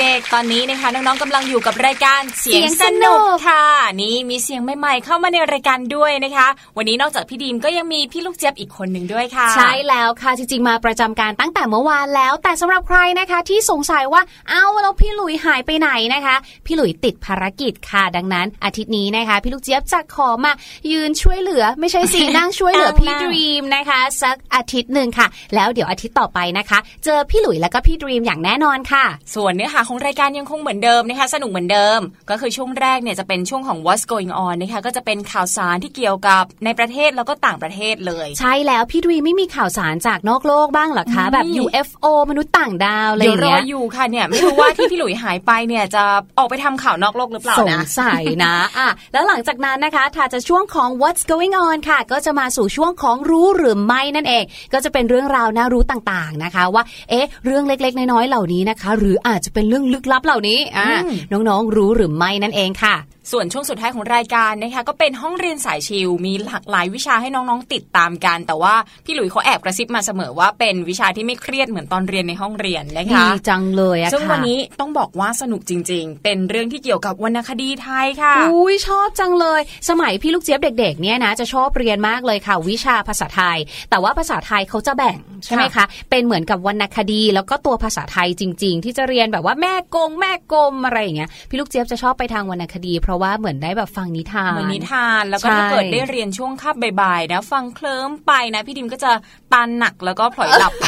เด็กๆ ตอนนี้นะคะน้องๆกำลังอยู่กับรายการเสียงเสียงสสนุนุกกค่ะ นี่มีเสียงใหม่ๆเข้ามาในรายการด้วยนะคะ วันนี้นอกจากพี่ดีมก็ยังมีพี่ลูกเจี๊ยบอีกคนหนึ่งด้วยค่ะ ใช่แล้วค่ะจริงๆมาประจำการตั้งแต่เมื่อวานแล้ว แต่สำหรับใครนะคะ ที่สงสัยว่าเอ้าแล้วพี่หลุยหายไปไหนนะคะ พี่หลุยติดภารกิจค่ะ ดังนั้น อาทิตย์นี้นะคะ พี่ลูกเจี๊ยบจะขอมายืนช่วยเหลือ ไม่ใช่สินั่งช่วยเหลือพี่นั่งดรีมนะคะ สักอาทิตย์หนึ่งค่ะ แล้วเดี๋ยวอาทิตย์ต่อไปนะคะ เจอพี่หลุยแล้วก็พี่ดรีมอย่างแน่นอนค่ะ ส่วนเนื้อหาของรายการยังคงเหมือนเดิมนะคะ สนุกเหมือนเดิม ก็คือช่วงแรกเนี่ยจะเป็นช่วงของ What's Going On นะคะก็จะเป็นข่าวสารที่เกี่ยวกับในประเทศแล้วก็ต่างประเทศเลย ใช่แล้วพี่ดรีมไม่มีข่าวสารจากนอกโลกบ้างเหรอคะ แบบมี UFO มนุษย์ต่างดาวอะไรอเดี๋ยวย่างรอเงี้ยอยู่ค่ะเนี่ยไม่รู้ว่าที่พี่หลุยหายไปเนี่ยจะออกไปทำข่าวนอกโลกหรือเปล่าสงนะสัยนะอะแล้วหลังจากนั้นนะคะถ้าจะช่วงของ what's going on ค่ะ ก็จะมาสู่ช่วงของรู้หรือไม่นั่นเอง ก็จะเป็นเรื่องราวน่ารู้ต่างๆนะคะ ว่าเอ๊ะเรื่องเล็กๆ น้อยๆเหล่านี้นะคะ หรืออาจจะเป็นเรื่องลึกลับเหล่านี้อะอืมน้องๆรู้หรือไม่นั่นเองค่ะ ส่วนช่วงสุดท้ายของรายการนะคะก็เป็นห้องเรียนสายชิลมีหลากหลายวิชาให้น้องๆติดตามกัน แต่ว่าพี่หลุยเขาแอบกระซิบมาเสมอว่าเป็นวิชาที่ไม่เครียดเหมือนตอนเรียนในห้องเรียนนะคะดีจังเลยอะค่ะซึ่งวันนี้ต้องบอกว่าสนุกจริง ๆ เป็นเรื่องที่เกี่ยวกับวรรณคดีไทยค่ะอุ้ยชอบจังเลย สมัยพี่ลูกเจี๊ยบเด็กๆเนี่ยนะจะชอบเรียนมากเลยค่ะ วิชาภาษาไทย แต่ว่าภาษาไทยเขาจะแบ่งใช่ไหมคะเป็นเหมือนกับวรรณคดี แล้วก็ตัวภาษาไทยจริง ๆ ที่จะเรียนแบบว่าแม่กงแม่กลมอะไรอย่างเงี้ยพี่ลูกเจี๊ยบจะชอบไปทางวรรณคดี เพราะว่าเหมือนได้แบบฟังนิทานเหมือนนิทานแล้วก็ใช่ถ้าเกิดได้เรียนช่วงคาบบ่ายๆนะฟังเคลิ้มไปนะพี่ดิมก็จะตานหนักแล้วก็พลอยหลับไป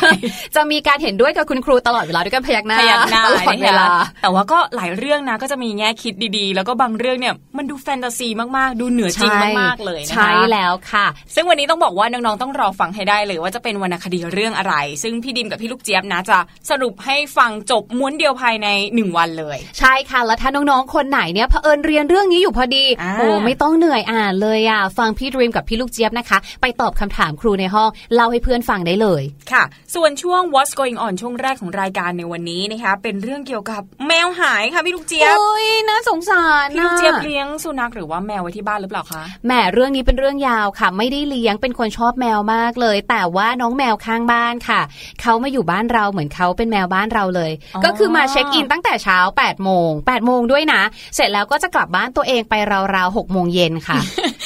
จะมีการเห็นด้วยกับคุณครูตลอดเวลาด้วยกันพยักหน้าพยักหน้าตลอดเวลานะคะแต่ว่าก็หลายเรื่องนะก็จะมีแง่คิดดีๆ แล้วก็บางเรื่องเนี่ยมันดูแฟนตาซีมากๆ ดูเหนือจริงมากๆเลยนะคะใช่แล้วค่ะ ซึ่งวันนี้ต้องบอกว่าน้องๆต้องรอฟังให้ได้เลย ว่าจะเป็นวรรณคดีเรื่องอะไร ซึ่งพี่ดิมกับพี่ลูกเจี๊ยบนะจะสรุปให้ฟังจบม้วนเดียวภายในหนึ่งวันเลย ใช่ค่ะ แล้วถ้าน้องๆ คนไหนเนี่ยเผอิญเรียนเรื่องนี้อยู่พอดีอ่าโอ้ไม่ต้องเหนื่อยอ่านเลยอะ ฟังพี่ดรีมกับพี่ลูกเจี๊ยบนะคะ ไปตอบคำถามครูในห้อง เล่าให้เพื่อนฟังได้เลย ค่ะ ส่วนช่วง What's Going On ช่วงแรกของรายการในวันนี้นะคะ เป็นเรื่องเกี่ยวกับแมวหายค่ะพี่ลูกเจี๊ยบโอ้ยน่าสงสารพี่ลูกเจี๊ยบเลี้ยงสุนัขหรือว่าแมวไว้ที่บ้านหรือเปล่าคะ แหมเรื่องนี้เป็นเรื่องยาวค่ะ ไม่ได้เลี้ยง เป็นคนชอบแมวมากเลย แต่ว่าน้องแมวข้างบ้านค่ะ เขามาอยู่บ้านเราเหมือนเขาเป็นแมวบ้านเราเลยอ๋อก็คือมาเช็คอินตั้งแต่เช้า8โมง8โมงด้วยนะ เสร็จแล้วก็จะกลับบ้านตัวเองไปราวๆ6โมงเย็นค่ะ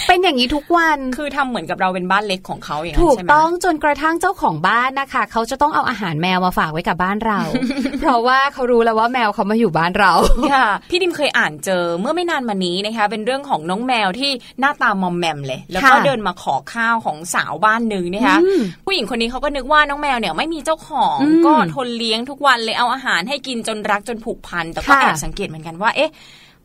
เป็นอย่างนี้ทุกวันคือทำเหมือนกับเราเป็นบ้านเล็กของเขาอย่างนั้ถูนกใช่ไหมต้องจนกระทั่งเจ้าของบ้านนะคะ เขาจะต้องเอาอาหารแมวมาฝากไว้กับบ้านเรา เพราะว่าเขารู้แล้วว่าแมวเขามาอยู่บ้านเราค่ะพี่ดิมเคยอ่านเจอเมื่อไม่นานมานี้นะคะ เป็นเรื่องของน้องแมวที่หน้าตามอมแมมเลย แล้วก็ค่ะเดินมาขอข้าวของสาวบ้านหนึ่งนะคะอืมผู้หญิงคนนี้เขาก็นึกว่าน้องแมวเนี่ยไม่มีเจ้าของอืมก็ทนเลี้ยงทุกวันเลยเอาอาหารให้กินจนรักจนผูกพัน แต่ก็ค่ะแอบสังเกตเหมือนกันว่า เอ๊ะ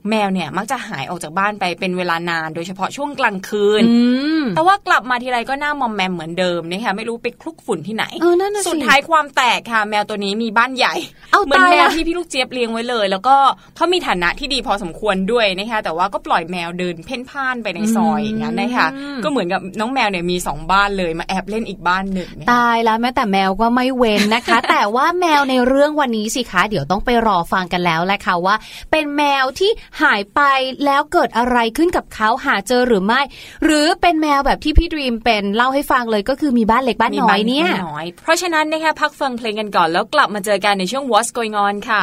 แมวเนี่ยมักจะหายออกจากบ้านไปเป็นเวลานาน โดยเฉพาะช่วงกลางคืนอืมแต่ว่ากลับมาทีไรก็หน้ามอมแมมเหมือนเดิมนะคะไม่รู้ไปคลุกฝุ่นที่ไหนเออนั่นน่ะสิสุดท้ายความแตกค่ะ แมวตัวนี้มีบ้านใหญ่เอาเหมือนตายแมวละที่พี่ลูกเจี๊ยบเลี้ยงไว้เลย แล้วก็เขามีฐานะที่ดีพอสมควรด้วยนะคะแต่ว่าก็ปล่อยแมวเดินเพ่นพ่านไปในซอยอย่างนั้นนะคะก็เหมือนกับน้องแมวเนี่ยมีสองบ้านเลยมาแอบเล่นอีกบ้านหนึ่งนะคะตายแล้วแม้แต่แมวก็ไม่เว้นนะคะ แต่ว่าแมวในเรื่องวันนี้สิคะเดี๋ยวต้องไปรอฟังกันแล้วแหละค่ะว่า เป็นแมวที่หายไปแล้วเกิดอะไรขึ้นกับเขาหาเจอหรือไม่ หรือเป็นแมวแบบที่พี่ดีมเป็นเล่าให้ฟังเลยก็คือมีบ้านเล็กบ้านน้อยเนี่ยน้อยเพราะฉะนั้นนะคะพักฟังเพลงกันก่อนแล้วกลับมาเจอกันในช่วง What's Going On ค่ะ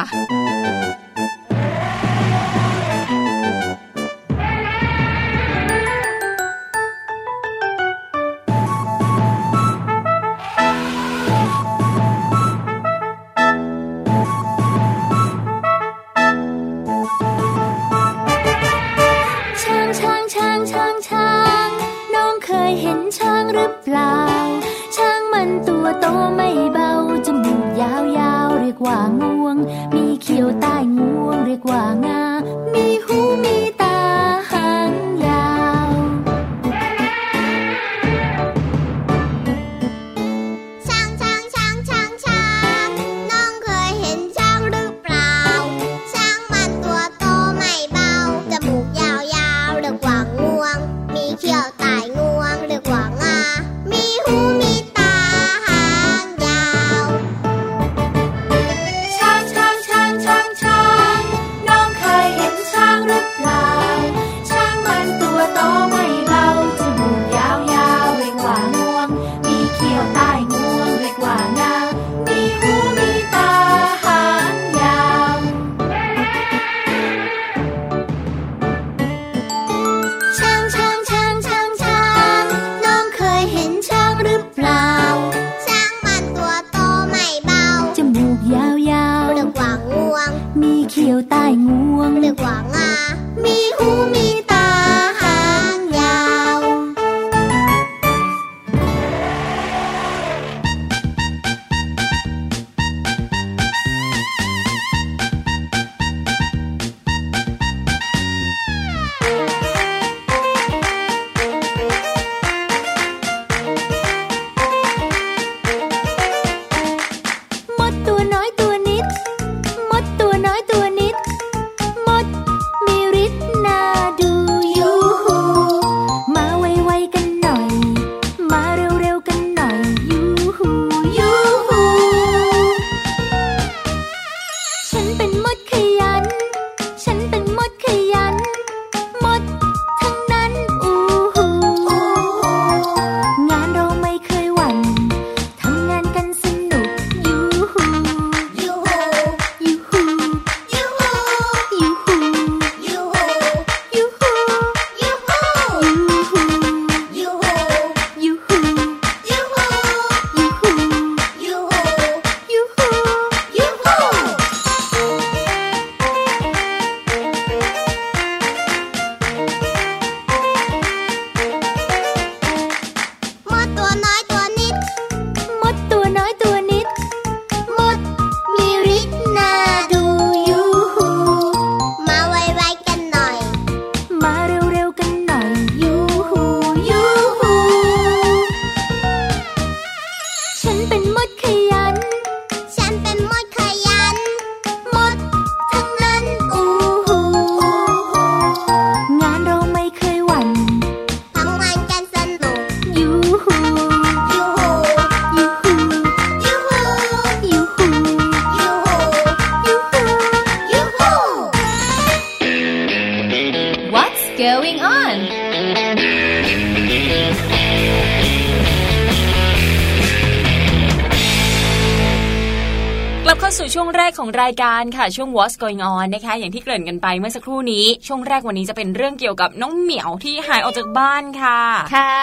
าสู่ช่วงแรกของรายการค่ะช่วง What's Going On นะคะ อย่างที่เกริ่นกันไปเมื่อสักครู่นี้ ช่วงแรกวันนี้จะเป็นเรื่องเกี่ยวกับน้องเหมียวที่หายออกจากบ้านค่ะ ค่ะ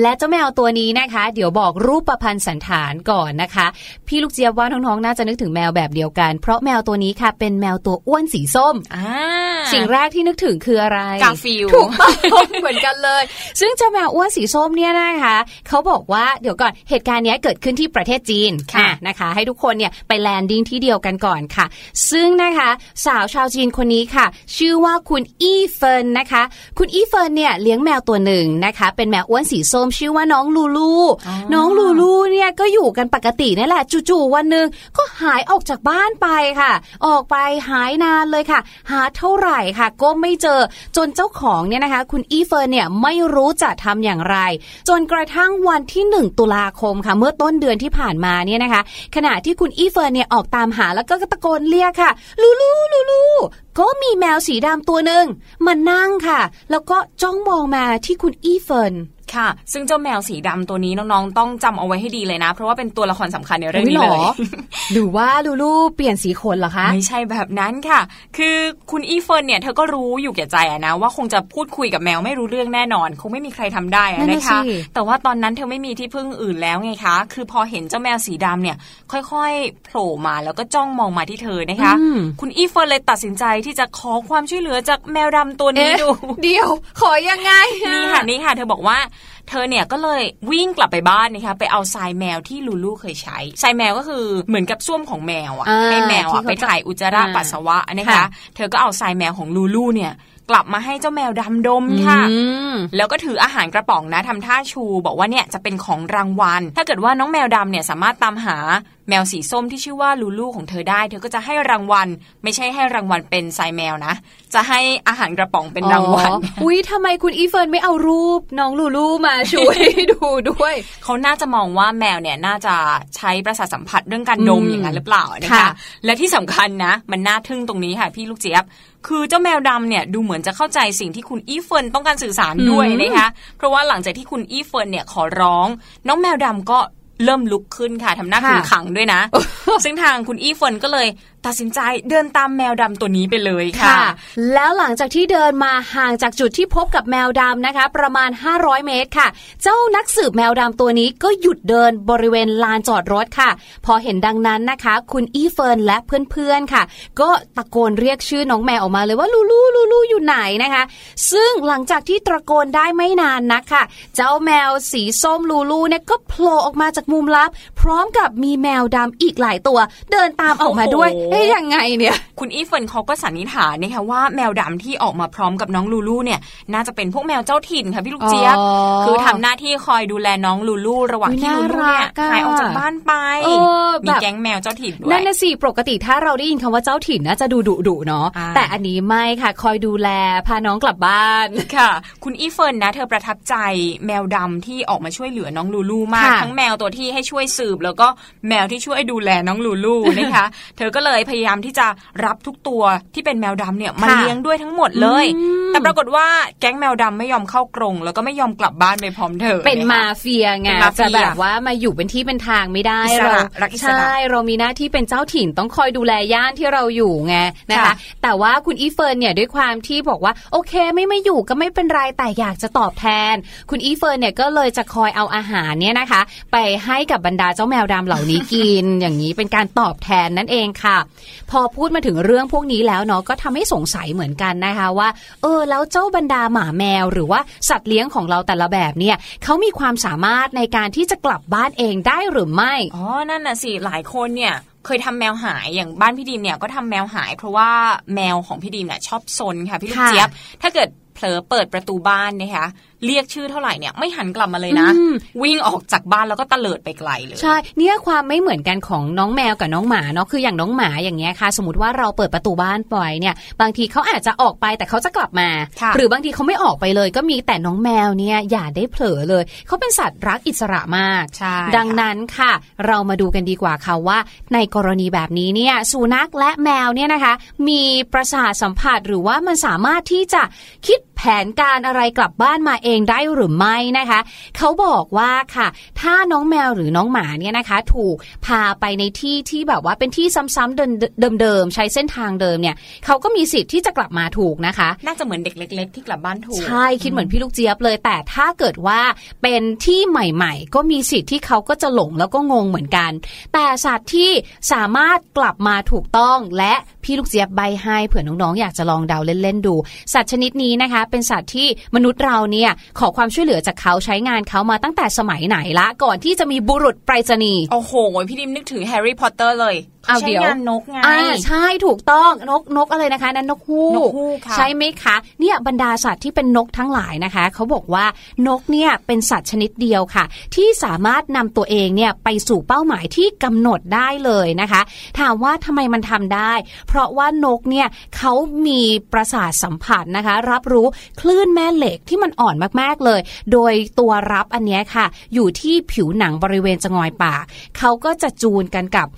และเจ้าแมวตัวนี้นะคะ เดี๋ยวบอกรูปประพันธ์สันฐานก่อนนะคะ พี่ลูกเจี๊ยบว่าน้องๆน่าจะนึกถึงแมวแบบเดียวกัน เพราะแมวตัวนี้ค่ะ เป็นแมวตัวอ้วนสีส้มอ่าสิ่งแรกที่นึกถึงคืออะไรกาฟิลถูกต้องเหมือนกันเลย ซึ่งเจ้าแมวอ้วนสีส้มเนี่ยนะคะเขาบอกว่าเดี๋ยวก่อนเหตุการณ์เนี้ยเกิดขึ้นที่ประเทศจีนค่ะอ่นะคะ ให้ทุกคนเนี่ยไปแลนดิ้งที่เดียวกันก่อนค่ะ ซึ่งนะคะสาวชาวจีนคนนี้ค่ะ ชื่อว่าคุณอี้เฟินนะคะ คุณอี้เฟินเนี่ยเลี้ยงแมวตัวหนึ่งนะคะ เป็นแมวอ้วนสีส้มชื่อว่าน้องลูลูน้องลูลูเนี่ยก็อยู่กันปกตินี่แหละจู่ๆวันหนึ่งก็หายออกจากบ้านไปค่ะ ออกไปหายนานเลยค่ะ หาเท่าไหร่ค่ะ ก็ไม่เจอจนเจ้าของเนี่ยนะคะ คุณอีเฟิร์นเนี่ยไม่รู้จะทำอย่างไร จนกระทั่งวันที่ 1 ตุลาคมค่ะ เมื่อต้นเดือนที่ผ่านมาเนี่ยนะคะ ขณะที่คุณอีเฟิร์นเนี่ยออกตามามหาแล้วก็ตะโกนเรียกค่ะ ลูลูลูลูก็มีแมวสีดำตัวหนึ่งมานั่งค่ะ แล้วก็จ้องมองมาที่คุณอีเฟิร์น ค่ะ ซึ่งเจ้าแมวสีดำตัวนี้น้องๆ ต้องจำเอาไว้ให้ดีเลยนะ เพราะว่าเป็นตัวละครสำคัญในเรื่องนี้เลยหรือว่าลูลูเปลี่ยนสีขนเหรอคะ ไม่ใช่แบบนั้นค่ะ คือคุณอีเฟิร์นเนี่ยเธอก็รู้อยู่แก่ใจอะนะ ว่าคงจะพูดคุยกับแมวไม่รู้เรื่องแน่นอน คงไม่มีใครทำได้อะนั่นนะน่ะคะสิแต่ว่าตอนนั้นเธอไม่มีที่พึ่งอื่นแล้วไงคะ คือพอเห็นเจ้าแมวสีดำเนี่ยค่อยๆโผล่มาแล้วก็จ้องมองมาที่เธอนะคะอืมคุณอีเฟิร์นเลยตัดสินใจที่จะขอความช่วยเหลือจากแมวดำตัวนี้เอ๊ะดู เดี๋ยว ขอยังไงอนี่ค่ะนี่ค่ะ เธอบอกว่า เธอเนี่ยก็เลยวิ่งกลับไปบ้านนะคะไปเอาทรายแมวที่ลูลูเคยใช้ทรายแมวก็คือเหมือนกับส้วมของแมวอะอ่าให้แมวอะที่ไปเขาจะถ่ายอุจจาระอ่าปัสสาวะนะคะค่ะเธอก็เอาทรายแมวของลูลูเนี่ยกลับมาให้เจ้าแมวดำดมค่ะอืมแล้วก็ถืออาหารกระป๋องนะทำท่าชู บอกว่าเนี่ยจะเป็นของรางวัล ถ้าเกิดว่าน้องแมวดำเนี่ยสามารถตามหาแมวสีส้มที่ชื่อว่าลูลูของเธอได้ เธอก็จะให้รางวัล ไม่ใช่ให้รางวัลเป็นทรายแมวนะ จะให้อาหารกระป๋องเป็นรางวัลอ๋ออุ๊ยทำไมคุณอีเฟิร์นไม่เอารูป น้องลูลูมาช่วยดูด้วย เขาน่าจะมองว่าแมวเนี่ยน่าจะใช้ประสาทสัมผัสเรื่องการดมอืมอย่างนั้นหรือเปล่านะคะค่ะและที่สำคัญนะ มันน่าทึ่งตรงนี้ค่ะพี่ลูกเจี๊ยบคือเจ้าแมวดำเนี่ยดูเหมือนจะเข้าใจสิ่งที่คุณอีเฟิร์นต้องการสื่อสารด้วยนะคะ เพราะว่าหลังจากที่คุณอีเฟิร์นเนี่ยขอร้อง น้องแมวดำก็ เริ่มลุกขึ้นค่ะทำหน้าค่ะขึงขังด้วยนะ ซึ่งทางคุณอีเฟิร์นก็เลย ตัดสินใจเดินตามแมวดำตัวนี้ไปเลยค่ะคะแล้วหลังจากที่เดินมาห่างจากจุดที่พบกับแมวดำนะคะ ประมาณ 500 เมตรค่ะ เจ้านักสืบแมวดำตัวนี้ก็หยุดเดินบริเวณลานจอดรถค่ะ พอเห็นดังนั้นนะคะ คุณอีเฟิร์นและเพื่อนๆค่ะ ก็ตะโกนเรียกชื่อน้องแมวออกมาเลยว่าลูลูลูลูอยู่ไหนนะคะ ซึ่งหลังจากที่ตะโกนได้ไม่นานนักค่ะ เจ้าแมวสีส้มลูลูเนี่ยก็โผล่ออกมาจากมุมลับ พร้อมกับมีแมวดำอีกหลายตัว เดินตามออกมาด้วยโอ้โหเอ๊ยยังไงเนี่ย คุณอีเฟิร์นเขาก็สันนิษฐานนะคะว่าแมวดำที่ออกมาพร้อมกับน้องลูลูเนี่ย น่าจะเป็นพวกแมวเจ้าถิ่นค่ะพี่ลูกเจี๊ยบอ๋อคือทำหน้าที่คอยดูแลน้องลูลูระหว่างที่อุ๊ลูยลูน่าเนี่ยรักอะหายออกจากบ้านไปเออมีแบบแก๊งแมวเจ้าถิ่นด้วยนั่นนะสิปกติถ้าเราได้ยินคำว่าเจ้าถิ่นน่าจะดูดุดุๆเนาะอ่าแต่อันนี้ไม่ค่ะคอยดูแลพาน้องกลับบ้านค่ะ คุณอีเฟิร์นนะ เธอประทับใจแมวดำที่ออกมาช่วยเหลือน้องลูลูมากค่ะทั้งแมวตัวที่ให้ช่วยสืบ แล้วก็แมวที่ช่วยดูแลน้องลูลูนะคะ เธอก็เลยพยายามที่จะรับทุกตัวที่เป็นแมวดำเนี่ยมาค่ะเลี้ยงด้วยทั้งหมดเลยอืมแต่ปรากฏว่าแก๊งแมวดำไม่ยอมเข้ากรงแล้วก็ไม่ยอมกลับบ้านไปพร้อมเธอ เป็นนะคะมาเฟียไงเป็นมาเฟียจะแบบว่ามาอยู่เป็นที่เป็นทางไม่ได้อิสระเรารักอิสระใช่เรามีหน้าที่เป็นเจ้าถิ่นต้องคอยดูแลย่านที่เราอยู่ไงนะคะค่ะแต่ว่าคุณอีเฟิร์นเนี่ยด้วยความที่บอกว่าโอเคไม่ไม่อยู่ก็ไม่เป็นไรแต่อยากจะตอบแทน คุณอีเฟิร์นเนี่ยก็เลยจะคอยเอาอาหารเนี่ยนะคะ ไปให้กับบรรดาเจ้าแมวดำเหล่านี้กิน อย่างนี้เป็นการตอบแทนนั่นเองค่ะพอพูดมาถึงเรื่องพวกนี้แล้วเนาะก็ทำให้สงสัยเหมือนกันนะคะว่า เออ แล้วเจ้าบรรดาหมาแมว หรือว่าสัตว์เลี้ยงของเราแต่ละแบบเนี่ยเขามีความสามารถในการที่จะกลับบ้านเองได้หรือไม่อ๋อนั่นน่ะสิหลายคนเนี่ยเคยทำแมวหายอย่างบ้านพี่ดีมเนี่ยก็ทำแมวหาย เพราะว่าแมวของพี่ดีมเนี่ยชอบซนค่ะพี่ลูกค่ะเจี๊ยบถ้าเกิดเผลอเปิดประตูบ้านนะคะ เรียกชื่อเท่าไหร่เนี่ยไม่หันกลับมาเลยนะอืมวิ่งออกจากบ้านแล้วก็ตะเลิดไปไกลเลย ใช่ เนี่ยความไม่เหมือนกันของน้องแมวกับน้องหมาเนาะคืออย่างน้องหมาอย่างเงี้ยค่ะ สมมติว่าเราเปิดประตูบ้านปล่อยเนี่ย บางทีเขาอาจจะออกไปแต่เขาจะกลับมาค่ะหรือบางทีเขาไม่ออกไปเลยก็มีแต่น้องแมวเนี่ยอย่าได้เผลอเลยเขาเป็นสัตว์รักอิสระมากใช่ดังนั้นค่ะ เรามาดูกันดีกว่าค่ะว่า ในกรณีแบบนี้เนี่ยสุนัขและแมวเนี่ยนะคะ มีประสาทสัมผัสหรือว่ามันสามารถที่จะคิดแผนการอะไรกลับบ้านมาเองได้หรือไม่นะคะ เขาบอกว่าค่ะ ถ้าน้องแมวหรือน้องหมาเนี่ยนะคะ ถูกพาไปในที่ที่แบบว่าเป็นที่ซ้ำๆเดิมๆใช้เส้นทางเดิมเนี่ยเขาก็มีสิทธิ์ที่จะกลับมาถูกนะคะ น่าจะเหมือนเด็กเล็ก ๆ ที่กลับบ้านถูกใช่คิดเหมือนพี่ลูกเจี๊ยบเลย แต่ถ้าเกิดว่าเป็นที่ใหม่ ๆ ก็มีสิทธิ์ที่เขาก็จะหลงแล้วก็งงเหมือนกัน แต่สัตว์ที่สามารถกลับมาถูกต้องและพี่ลูกเจี๊ยบใบให้เผื่อน้องๆ อยากจะลองเดาเล่นๆดู สัตว์ชนิดนี้นะคะ เป็นสัตว์ที่มนุษย์เราเนี่ยขอความช่วยเหลือจากเขาใช้งานเขามาตั้งแต่สมัยไหนละ ก่อนที่จะมีบุรุษไปรษณีย์ โอ้โห พี่ดิมนึกถึงแฮร์รี่พอตเตอร์เลยเอาใช้เดี๋ยวงานนกไงอ่าใช่ถูกต้องนกนกอะไรนะคะ นั่นนกฮูกนกฮูกค่ะใช่ไหมคะ เนี่ยบรรดาสัตว์ที่เป็นนกทั้งหลายนะคะเขาบอกว่านกเนี่ยเป็นสัตว์ชนิดเดียวค่ะ ที่สามารถนำตัวเองเนี่ยไปสู่เป้าหมายที่กำหนดได้เลยนะคะ ถามว่าทำไมมันทำได้ เพราะว่านกเนี่ยเขามีประสาทสัมผัสนะคะ รับรู้คลื่นแม่เหล็กที่มันอ่อนมากๆเลย โดยตัวรับอันนี้ค่ะ อยู่ที่ผิวหนังบริเวณจงอยปากเขาก็จะจูนกันกับ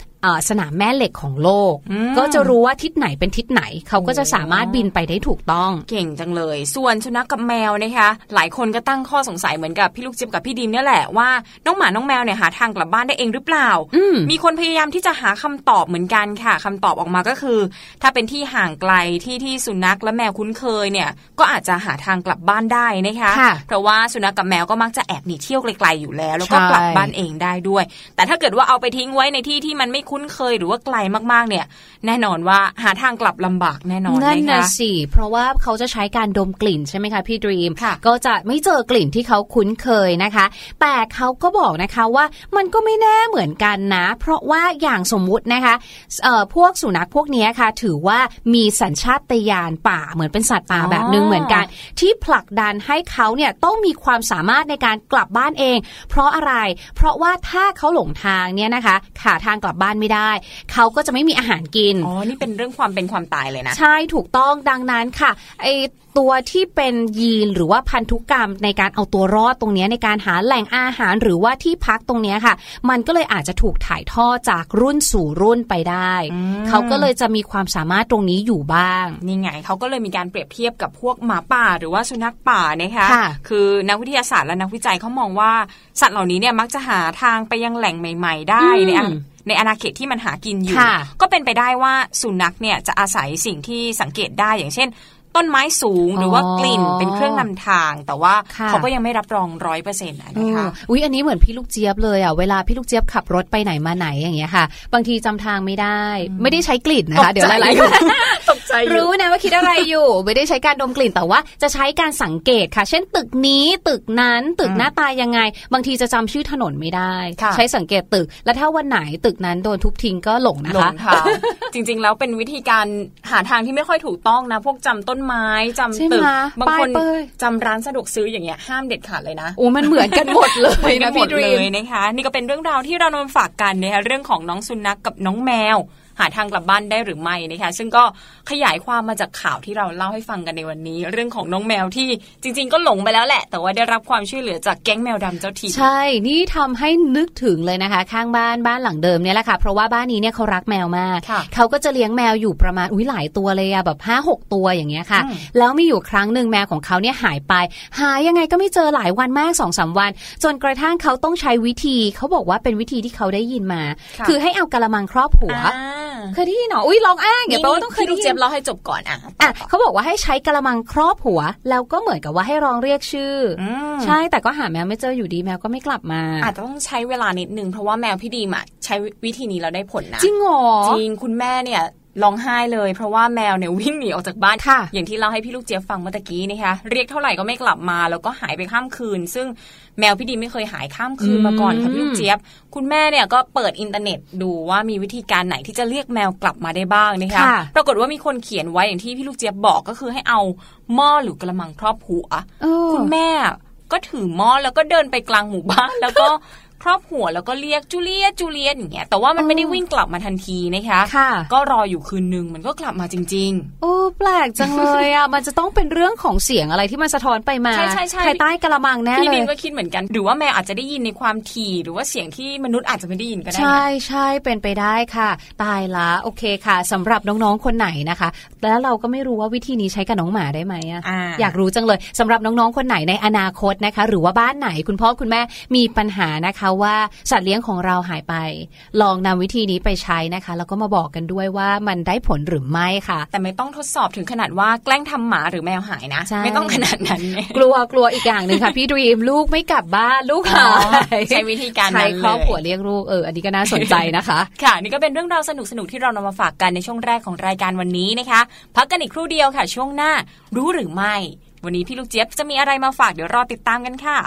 สนามแม่เหล็กของโลก ก็จะรู้ว่าทิศไหนเป็นทิศไหน เขาก็จะสามารถบินไปได้ถูกต้อง เก่งจังเลย ส่วนสุนัขกับแมวนะคะ หลายคนก็ตั้งข้อสงสัยเหมือนกับพี่ลูกเจี๊ยบกับพี่ดิมเนี่ยแหละว่าน้องหมาน้องแมวเนี่ยหาทางกลับบ้านได้เองหรือเปล่าอืมมีคนพยายามที่จะหาคำตอบเหมือนกันค่ะคำตอบออกมาก็คือ ถ้าเป็นที่ห่างไกลที่ที่สุนัขและแมวคุ้นเคยเนี่ย ก็อาจจะหาทางกลับบ้านได้นะคะค่ะเพราะว่าสุนัขกับแมวก็มักจะแอบหนีเที่ยวไกลๆอยู่แล้ว แล้วก็ใช่กลับบ้านเองได้ด้วย แต่ถ้าเกิดว่าเอาไปทิ้งไว้ในที่ที่มันไม่คุ้นเคยหรือว่าไกลมากๆเนี่ย แน่นอนว่าหาทางกลับลำบากแน่นอนนั่นนะนะคะสิเพราะว่าเขาจะใช้การดมกลิ่นใช่ไหมคะพี่ดรีมค่ะก็จะไม่เจอกลิ่นที่เขาคุ้นเคยนะคะ แต่เขาก็บอกนะคะว่ามันก็ไม่แน่เหมือนกันนะ เพราะว่าอย่างสมมุตินะคะเอ่อพวกสุนัขพวกเนี้ยค่ะ ถือว่ามีสัญชาตญาณป่าเหมือนเป็นสัตว์ป่าแบบหนึงเหมือนกัน ที่ผลักดันให้เขาเนี่ยต้องมีความสามารถในการกลับบ้านเอง เพราะอะไร เพราะว่าถ้าเขาหลงทางเนี่ยนะคะหาทางกลับบ้านไม่ได้ เขาก็จะไม่มีอาหารกิน อ๋อ นี่เป็นเรื่องความเป็นความตายเลยนะ ใช่ถูกต้องดังนั้นค่ะไอตัวที่เป็นยีนหรือว่าพันธุกรรมในการเอาตัวรอดตรงเนี้ยในการหาแหล่งอาหารหรือว่าที่พักตรงเนี้ยค่ะ มันก็เลยอาจจะถูกถ่ายทอดจากรุ่นสู่รุ่นไปได้ เขาก็เลยจะมีความสามารถตรงนี้อยู่บ้าง นี่ไงเขาก็เลยมีการเปรียบเทียบกับพวกหมาป่าหรือว่าสุนัขป่านะคะค่ะคือนักวิทยาศาสตร์และนักวิจัยเขามองว่า สัตว์เหล่านี้เนี่ยมักจะหาทางไปยังแหล่งใหม่ ๆ ได้อืมในอา ในอาณาเขตที่มันหากินอยู่ค่ะก็เป็นไปได้ว่าสุนัขเนี่ยจะอาศัยสิ่งที่สังเกตได้อย่างเช่น ต้นไม้สูงหรือว่ากลิ่นเป็นเครื่องนำทาง แต่ว่าค่ะเขาก็ยังไม่รับรองร้อยเปอร์เซ็นต์นะคะอืมอุ๊ยอันนี้เหมือนพี่ลูกเจี๊ยบเลยอะเวลาพี่ลูกเจี๊ยบขับรถไปไหนมาไหนอย่างเงี้ยค่ะ บางทีจำทางไม่ได้ ไม่ได้ใช้กลิ่นนะคะ เดี๋ยวหลายๆคนตกใจอยู่รู้นะว่าคิดอะไรอยู่ ไม่ได้ใช้การดมกลิ่นแต่ว่าจะใช้การสังเกตค่ะ เช่นตึกนี้ตึกนั้นตึกหน้าตายังไง บางทีจะจำชื่อถนนไม่ได้ค่ะใช้สังเกตตึก แล้วถ้าวันไหนตึกนั้นโดนทุบทิ้งก็หลงนะหลคะงทางจริงๆแล้วเป็นวิธีการหาทางที่ไม่ค่อยถูกต้องนะ พวกจำต้นไม้จำใช่ไหมตึกคะบางคนป้ายเป้ยจำร้านสะดวกซื้ออย่างเงี้ยห้ามเด็ดขาดเลยนะโอ้มันเหมือนกันหมดเลยกันะนหมพี่ดดเลรีมยนะคะ นี่ก็เป็นเรื่องราวที่เรานำมาฝากกันนะคะเรื่องของน้องสุนัขกกับน้องแมว หาทางกลับบ้านได้หรือไม่นะคะซึ่งก็ขยายความมาจากข่าวที่เราเล่าให้ฟังกันในวันนี้ เรื่องของน้องแมวที่จริง ๆ ก็หลงไปแล้วแหละ แต่ว่าได้รับความช่วยเหลือจากแก๊งแมวดำเจ้าถิ่นใช่ นี่ทำให้นึกถึงเลยนะคะ ข้างบ้านบ้านหลังเดิมเนี่ยแหละค่ะ เพราะว่าบ้านนี้เนี่ยเขารักแมวมากค่ะเขาก็จะเลี้ยงแมวอยู่ประมาณอุ้ยหลายตัวเลยอะแบบห้าหกตัวอย่างเงี้ยค่ะอืมแล้วมีอยู่ครั้งหนึ่งแมวของเขาเนี่ยหายไป หายยังไงก็ไม่เจอหลายวันมากสองสามวัน จนกระทั่งเขาต้องใช้วิธี เขาบอกว่าเป็นวิธีที่เขาได้ยินมาะคือให้เอากระมังครอบหัวอ่า เคยได้ยินเหรออุ้ยลองอ้างอย่าแปลว่าต้องเคยพี่ลูได้กยิเจี๊ยนบเล่าให้จบก่อนอะอะเขาบอกว่าให้ใช้กระมังครอบหัว แล้วก็เหมือนกับว่าให้ร้องเรียกชื่อออืมใช่แต่ก็หาแมวไม่เจออยู่ดีแมวก็ไม่กลับมาอาจจะต้องใช้เวลานิดนึงเพราะว่าแมวพี่ดีมอะใช้วิธีนี้แล้วได้ผลนะจริงเหรอจริงคุณแม่เนี่ย ร้องไห้เลย เพราะว่าแมวเนี่ยวิ่งหนีออกจากบ้านค่ะ อย่างที่เล่าให้พี่ลูกเจี๊ยบฟังเมื่อตะกี้นะคะเรียกเท่าไหร่ก็ไม่กลับมา แล้วก็หายไปข้ามคืน ซึ่งแมวพี่ดีไม่เคยหายข้ามคืนมาก่อนค่ะพี่ลูกเจี๊ยบ คุณแม่เนี่ยก็เปิดอินเทอร์เน็ตดูว่ามีวิธีการไหนที่จะเรียกแมวกลับมาได้บ้างนะคะค่ะปรากฏว่ามีคนเขียนไว้อย่างที่พี่ลูกเจี๊ยบบอกก็คือให้เอาหม้อหรือกะละมังครอบหัวเออคุณแม่ก็ถือหม้อแล้วก็เดินไปกลางหมู่บ้านแล้วก็ ครอบหัวแล้วก็เรียกจูเลียตจูเลียตอย่างเงี้ยแต่ว่ามันไม่ได้วิ่งกลับมาทันทีนะคะค่ะ ก็รออยู่คืนนึงมันก็กลับมาจริงโอ้แปลกจังเลยอะมันจะต้องเป็นเรื่องของเสียงอะไรที่มันสะท้อนไปมาใช่ใช่ใช่ภายใต้กะละมังแน่ๆพี่เลลิยนก็คิดเหมือนกัน หรือว่าแมวอาจจะได้ยินในความถี่หรือว่าเสียงที่มนุษย์อาจจะไม่ได้ยินก็ได้นะใช่ใช่เป็นไปได้ค่ะ ตายละโอเคค่ะสำหรับน้องๆคนไหนนะคะ แล้วเราก็ไม่รู้ว่าวิธีนี้ใช้กับน้องหมาได้ไหมอะอ่าอยากรู้จังเลยสำหรับน้องๆคนไหนในอนาคตนะคะ หรือว่าบ้านไหนคุณพ่อคุณแม่มีปัญหานะคะว่าสัตว์เลี้ยงของเราหายไป ลองนำวิธีนี้ไปใช้นะคะ แล้วก็มาบอกกันด้วยว่ามันได้ผลหรือไม่ค่ะ แต่ไม่ต้องทดสอบถึงขนาดว่าแกล้งทำหมาหรือแมวหายนะใช่ไม่ต้องขนาดนั้น กลัวกลัวอีกอย่างหนึ่งค่ะ พี่ดรีมลูกไม่กลับบ้านลูกหาอ๋อยใช้วิธีการนั้นใครเลยครอบครัวเรียกลูกเอออันนี้ก็น่าสนใจนะคะ ค่ะ นี่ก็เป็นเรื่องราวสนุกๆที่เรานำมาฝากกันในช่วงแรกของรายการวันนี้นะคะ พักกันอีกครู่เดียวค่ะ ช่วงหน้ารู้หรือไม่ วันนี้พี่ลูกเจี๊ยบจะมีอะไรมาฝากเดี๋ยวรอติดตามกันค่ะ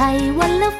ไข่วันละ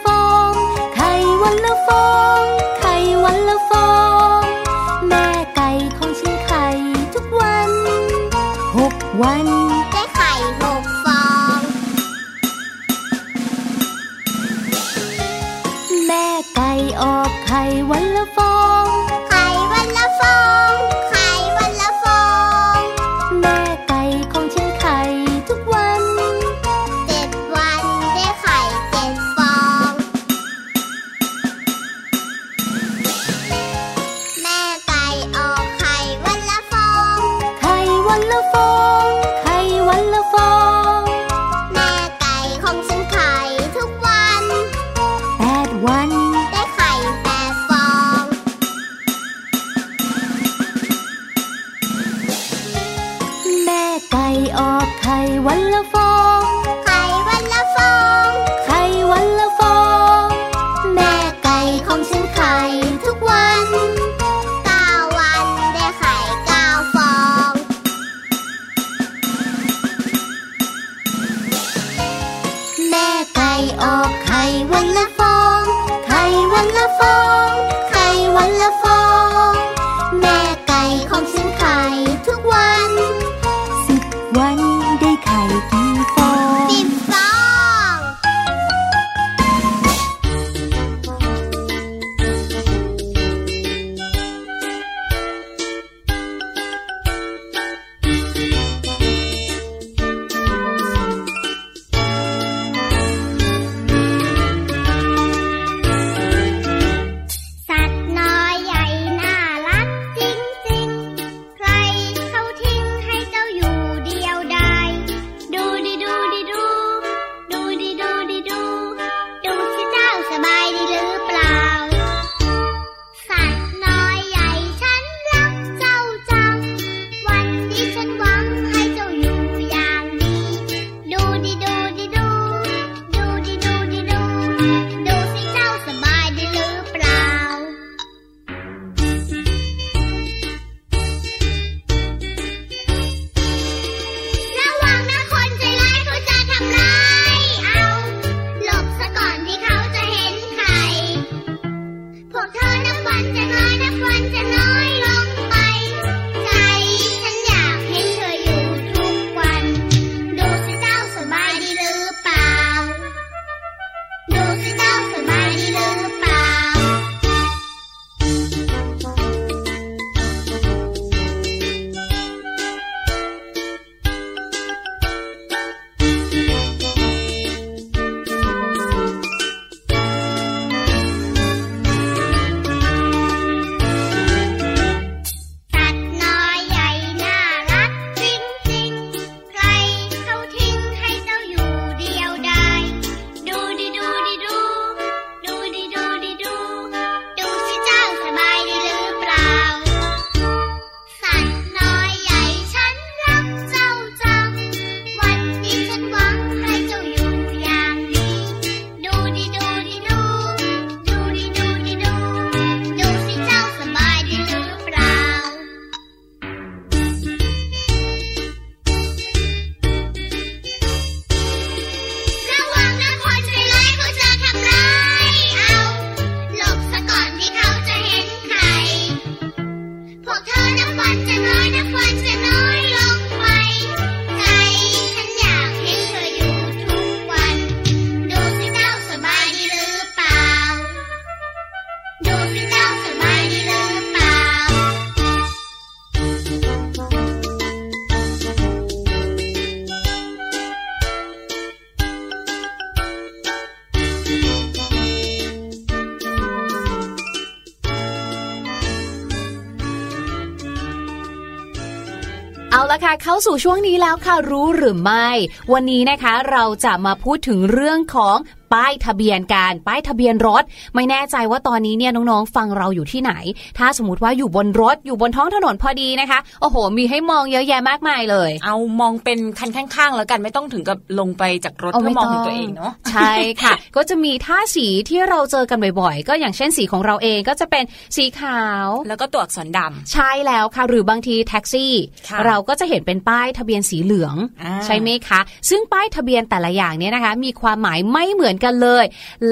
าสู่ช่วงนี้แล้วค่ะรู้หรือไม่ วันนี้นะคะเราจะมาพูดถึงเรื่องของ ป้ายทะเบียนการป้ายทะเบียนรถ ไม่แน่ใจว่าตอนนี้เนี่ยน้องๆ ฟังเราอยู่ที่ไหน ถ้าสมมติว่าอยู่บนรถอยู่บนท้องถนนพอดีนะคะ โอ้โห มีให้มองเยอะแยะมากมายเลย เอามองเป็นคันข้างๆ แล้วกันไม่ต้องถึงกับลงไปจากรถเอาเพื่อมองไม่เห็นต้องตัวเองเนาะใช่ค่ะ ก็จะมีท่าสีที่เราเจอกันบ่อยๆ ก็อย่างเช่นสีของเราเองก็จะเป็นสีขาว แล้วก็ตัวอักษรดำใช่แล้วค่ะ หรือบางทีแท็กซี่ค่ะเราก็จะเห็นเป็นป้ายทะเบียนสีเหลืองอ่าใช่ไหมคะ ซึ่งป้ายทะเบียนแต่ละอย่างเนี่ยนะคะ มีความหมายไม่เหมือนกันเลย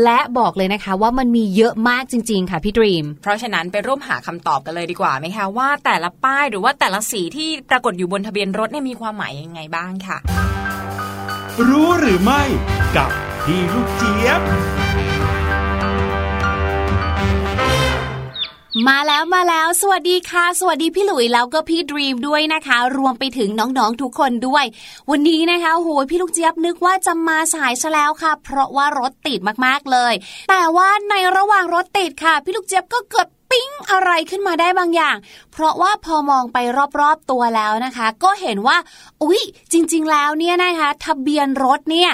และบอกเลยนะคะว่ามันมีเยอะมากจริง ๆ ค่ะพี่ดรีม เพราะฉะนั้นไปร่วมหาคำตอบกันเลยดีกว่าไหมคะว่าแต่ละป้ายหรือว่าแต่ละสีที่ปรากฏอยู่บนทะเบียนรถเนี่ยมีความหมายยังไงบ้างค่ะ รู้หรือไม่กับพี่ลูกเจี๊ยบ มาแล้วมาแล้วสวัสดีค่ะ สวัสดีพี่หลุยแล้วก็พี่ดรีมด้วยนะคะ รวมไปถึงน้องๆทุกคนด้วย วันนี้นะคะโหยพี่ลูกเจี๊ยบนึกว่าจะมาสายซะแล้วค่ะ เพราะว่ารถติดมากๆเลย แต่ว่าในระหว่างรถติดค่ะ พี่ลูกเจี๊ยบก็เกิด ปิ๊งอะไรขึ้นมาได้บางอย่าง เพราะว่าพอมองไปรอบๆตัวแล้วนะคะ ก็เห็นว่า อุ๊ย จริง ๆ แล้วเนี่ยนะคะ ทะเบียนรถเนี่ย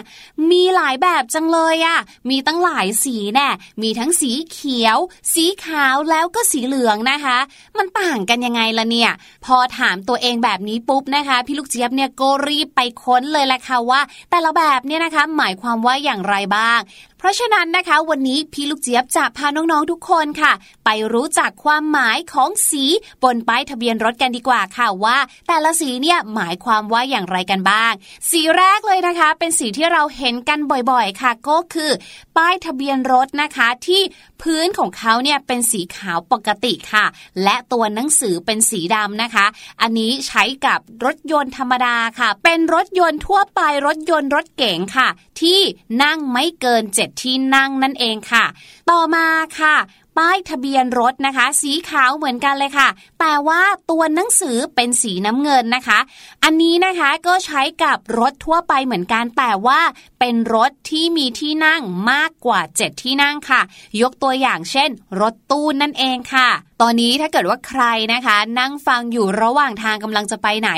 มีหลายแบบจังเลยอะมีตั้งหลายสีแน่มีทั้งสีเขียว สีขาวแล้วก็สีเหลืองนะคะ มันต่างกันยังไงล่ะเนี่ย พอถามตัวเองแบบนี้ปุ๊บนะคะ พี่ลูกเจี๊ยบเนี่ยก็รีบไปค้นเลยแหละค่ะว่า แต่ละแบบเนี่ยนะคะ หมายความว่าอย่างไรบ้าง เพราะฉะนั้นนะคะวันนี้พี่ลูกเจี๊ยบจะพาน้องๆทุกคนค่ะ ไปรู้จักความหมายของสีบนป้ายทะเบียนรถกันดีกว่าค่ะว่า แต่ละสีเนี่ยหมายความว่าอย่างไรกันบ้าง สีแรกเลยนะคะ เป็นสีที่เราเห็นกันบ่อยๆค่ะ ก็คือ ป้ายทะเบียนรถนะคะ ที่พื้นของเขาเนี่ยเป็นสีขาวปกติค่ะ และตัวหนังสือเป็นสีดำนะคะ อันนี้ใช้กับรถยนต์ธรรมดาค่ะ เป็นรถยนต์ทั่วไปรถยนต์รถเก๋งค่ะ ที่นั่งไม่เกิน 7ที่นั่งนั่นเองค่ะ ต่อมาค่ะป้ายทะเบียนรถนะคะ สีขาวเหมือนกันเลยค่ะ แต่ว่าตัวหนังสือเป็นสีน้ำเงินนะคะ อันนี้นะคะก็ใช้กับรถทั่วไปเหมือนกันแต่ว่าเป็นรถที่มีที่นั่งมากกว่า 7 ที่นั่งค่ะ ยกตัวอย่างเช่น รถตู้นั่นเองค่ะ ตอนนี้ถ้าเกิดว่าใครนะคะ นั่งฟังอยู่ระหว่างทางกำลังจะไปไหน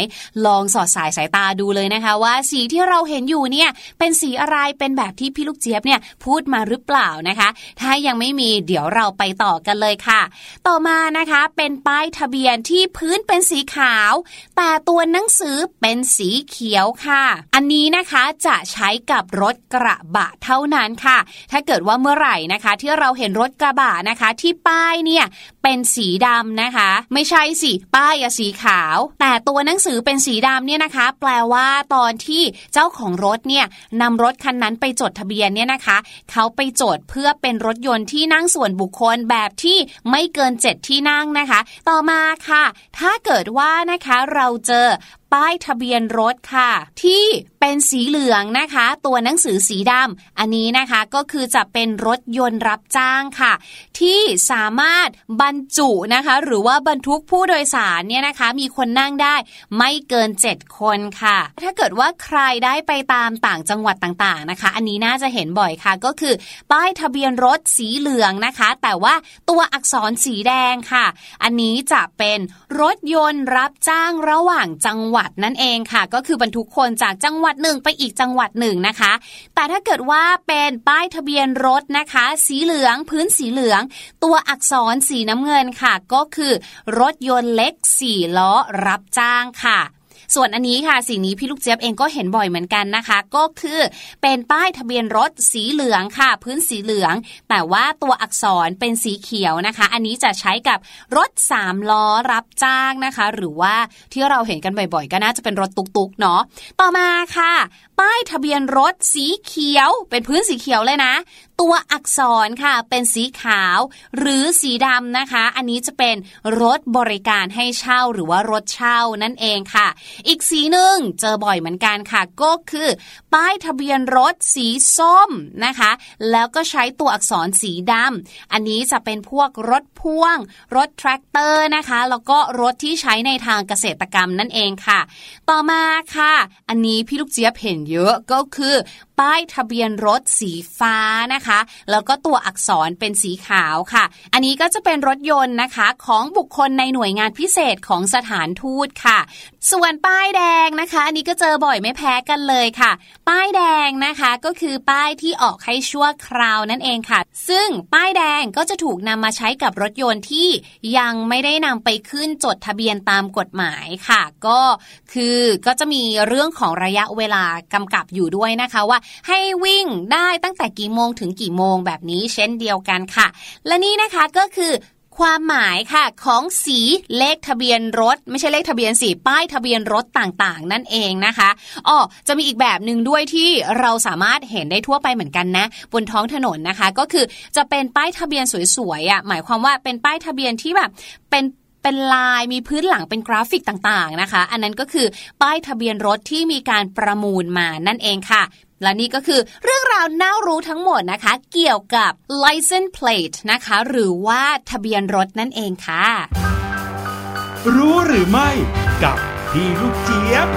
ลองสอดสายสายตาดูเลยนะคะ ว่าสีที่เราเห็นอยู่เนี่ยเป็นสีอะไรเป็นแบบที่พี่ลูกเจี๊ยบเนี่ยพูดมาหรือเปล่านะคะ ถ้ายังไม่มีเดี๋ยวเราไปต่อกันเลยค่ะ ต่อมานะคะเป็นป้ายทะเบียนที่พื้นเป็นสีขาว แต่ตัวหนังสือเป็นสีเขียวค่ะ อันนี้นะคะจะใช้กับรถกระบะเท่านั้นค่ะ ถ้าเกิดว่าเมื่อไหร่นะคะ ที่เราเห็นรถกระบะนะคะ ที่ป้ายเนี่ยเป็นสีดำนะคะ ไม่ใช่สิป้ายอะสีขาว แต่ตัวหนังสือเป็นสีดำเนี่ยนะคะ แปลว่าตอนที่เจ้าของรถเนี่ยนำรถคันนั้นไปจดทะเบียนเนี่ยนะคะ เขาไปจดเพื่อเป็นรถยนต์ที่นั่งส่วนบุคคลแบบที่ไม่เกิน 7 ที่นั่งนะคะ ต่อมาค่ะ ถ้าเกิดว่านะคะเราเจอป้ายทะเบียนรถค่ะ ที่เป็นสีเหลืองนะคะ ตัวหนังสือสีดำอันนี้นะคะก็คือจะเป็นรถยนต์รับจ้างค่ะ ที่สามารถบรรจุนะคะ หรือว่าบรรทุกผู้โดยสารเนี่ยนะคะ มีคนนั่งได้ไม่เกิน 7 คนค่ะ ถ้าเกิดว่าใครได้ไปตามต่างจังหวัดต่างๆนะคะ อันนี้น่าจะเห็นบ่อยค่ะ ก็คือป้ายทะเบียนรถสีเหลืองนะคะ แต่ว่าตัวอักษรสีแดงค่ะ อันนี้จะเป็นรถยนต์รับจ้างระหว่างจังหวัดนั่นเองค่ะ ก็คือบรรทุกคนจากจังหวัดหนึ่งไปอีกจังหวัดหนึ่งนะคะ แต่ถ้าเกิดว่าเป็นป้ายทะเบียนรถนะคะ สีเหลืองพื้นสีเหลือง ตัวอักษรสีน้ำเงินค่ะ ก็คือ รถยนต์เล็กสี่ล้อรับจ้างค่ะ ส่วนอันนี้ค่ะสิ่งนี้พี่ลูกเจี๊ยบเองก็เห็นบ่อยเหมือนกันนะคะ ก็คือเป็นป้ายทะเบียนรถสีเหลืองค่ะ พื้นสีเหลือง แต่ว่าตัวอักษรเป็นสีเขียวนะคะ อันนี้จะใช้กับรถสามล้อรับจ้างนะคะ หรือว่าที่เราเห็นกันบ่อยๆ ก็น่าจะเป็นรถตุกๆเนาะต่อมาค่ะป้ายทะเบียนรถสีเขียว เป็นพื้นสีเขียวเลยนะ ตัวอักษรค่ะเป็นสีขาว หรือสีดำนะคะ อันนี้จะเป็นรถบริการให้เช่าหรือว่ารถเช่านั่นเองค่ะ อีกสีหนึ่งเจอบ่อยเหมือนกันค่ะ ก็คือ ป้ายทะเบียนรถสีส้มนะคะ แล้วก็ใช้ตัวอักษรสีดำอันนี้จะเป็นพวกรถพ่วง รถแทรกเตอร์นะคะ แล้วก็รถที่ใช้ในทางเกษตรกรรมนั่นเองค่ะ ต่อมาค่ะ อันนี้พี่ลูกเจี๊ยบเห็นเยอะก็คือป้ายทะเบียนรถสีฟ้านะคะ แล้วก็ตัวอักษรเป็นสีขาวค่ะ อันนี้ก็จะเป็นรถยนต์นะคะของบุคคลในหน่วยงานพิเศษของสถานทูตค่ะ ส่วนป้ายแดงนะคะ อันนี้ก็เจอบ่อยไม่แพ้กันเลยค่ะ ป้ายแดงนะคะก็คือป้ายที่ออกให้ชั่วคราวนั่นเองค่ะ ซึ่งป้ายแดงก็จะถูกนำมาใช้กับรถยนต์ที่ยังไม่ได้นำไปขึ้นจดทะเบียนตามกฎหมายค่ะ ก็คือก็จะมีเรื่องของระยะเวลากำกับอยู่ด้วยนะคะว่าให้วิ่งได้ตั้งแต่กี่โมงถึงกี่โมงแบบนี้เช่นเดียวกันค่ะ และนี่นะคะก็คือความหมายค่ะของสีเลขทะเบียนรถ ไม่ใช่เลขทะเบียนสีป้ายทะเบียนรถต่างๆ นั่นเองนะคะอ๋อจะมีอีกแบบหนึ่งด้วยที่เราสามารถเห็นได้ทั่วไปเหมือนกันนะ บนท้องถนนนะคะ ก็คือจะเป็นป้ายทะเบียนสวยๆอะหมายความว่าเป็นป้ายทะเบียนที่แบบเป็นเป็นลายมีพื้นหลังเป็นกราฟิกต่างๆนะคะ อันนั้นก็คือป้ายทะเบียนรถที่มีการประมูลมานั่นเองค่ะและนี่ก็คือเรื่องราวน่ารู้ทั้งหมดนะคะ เกี่ยวกับ license plate นะคะ หรือว่าทะเบียนรถนั่นเองค่ะ รู้หรือไม่กับพี่ลูกเจี๊ยบ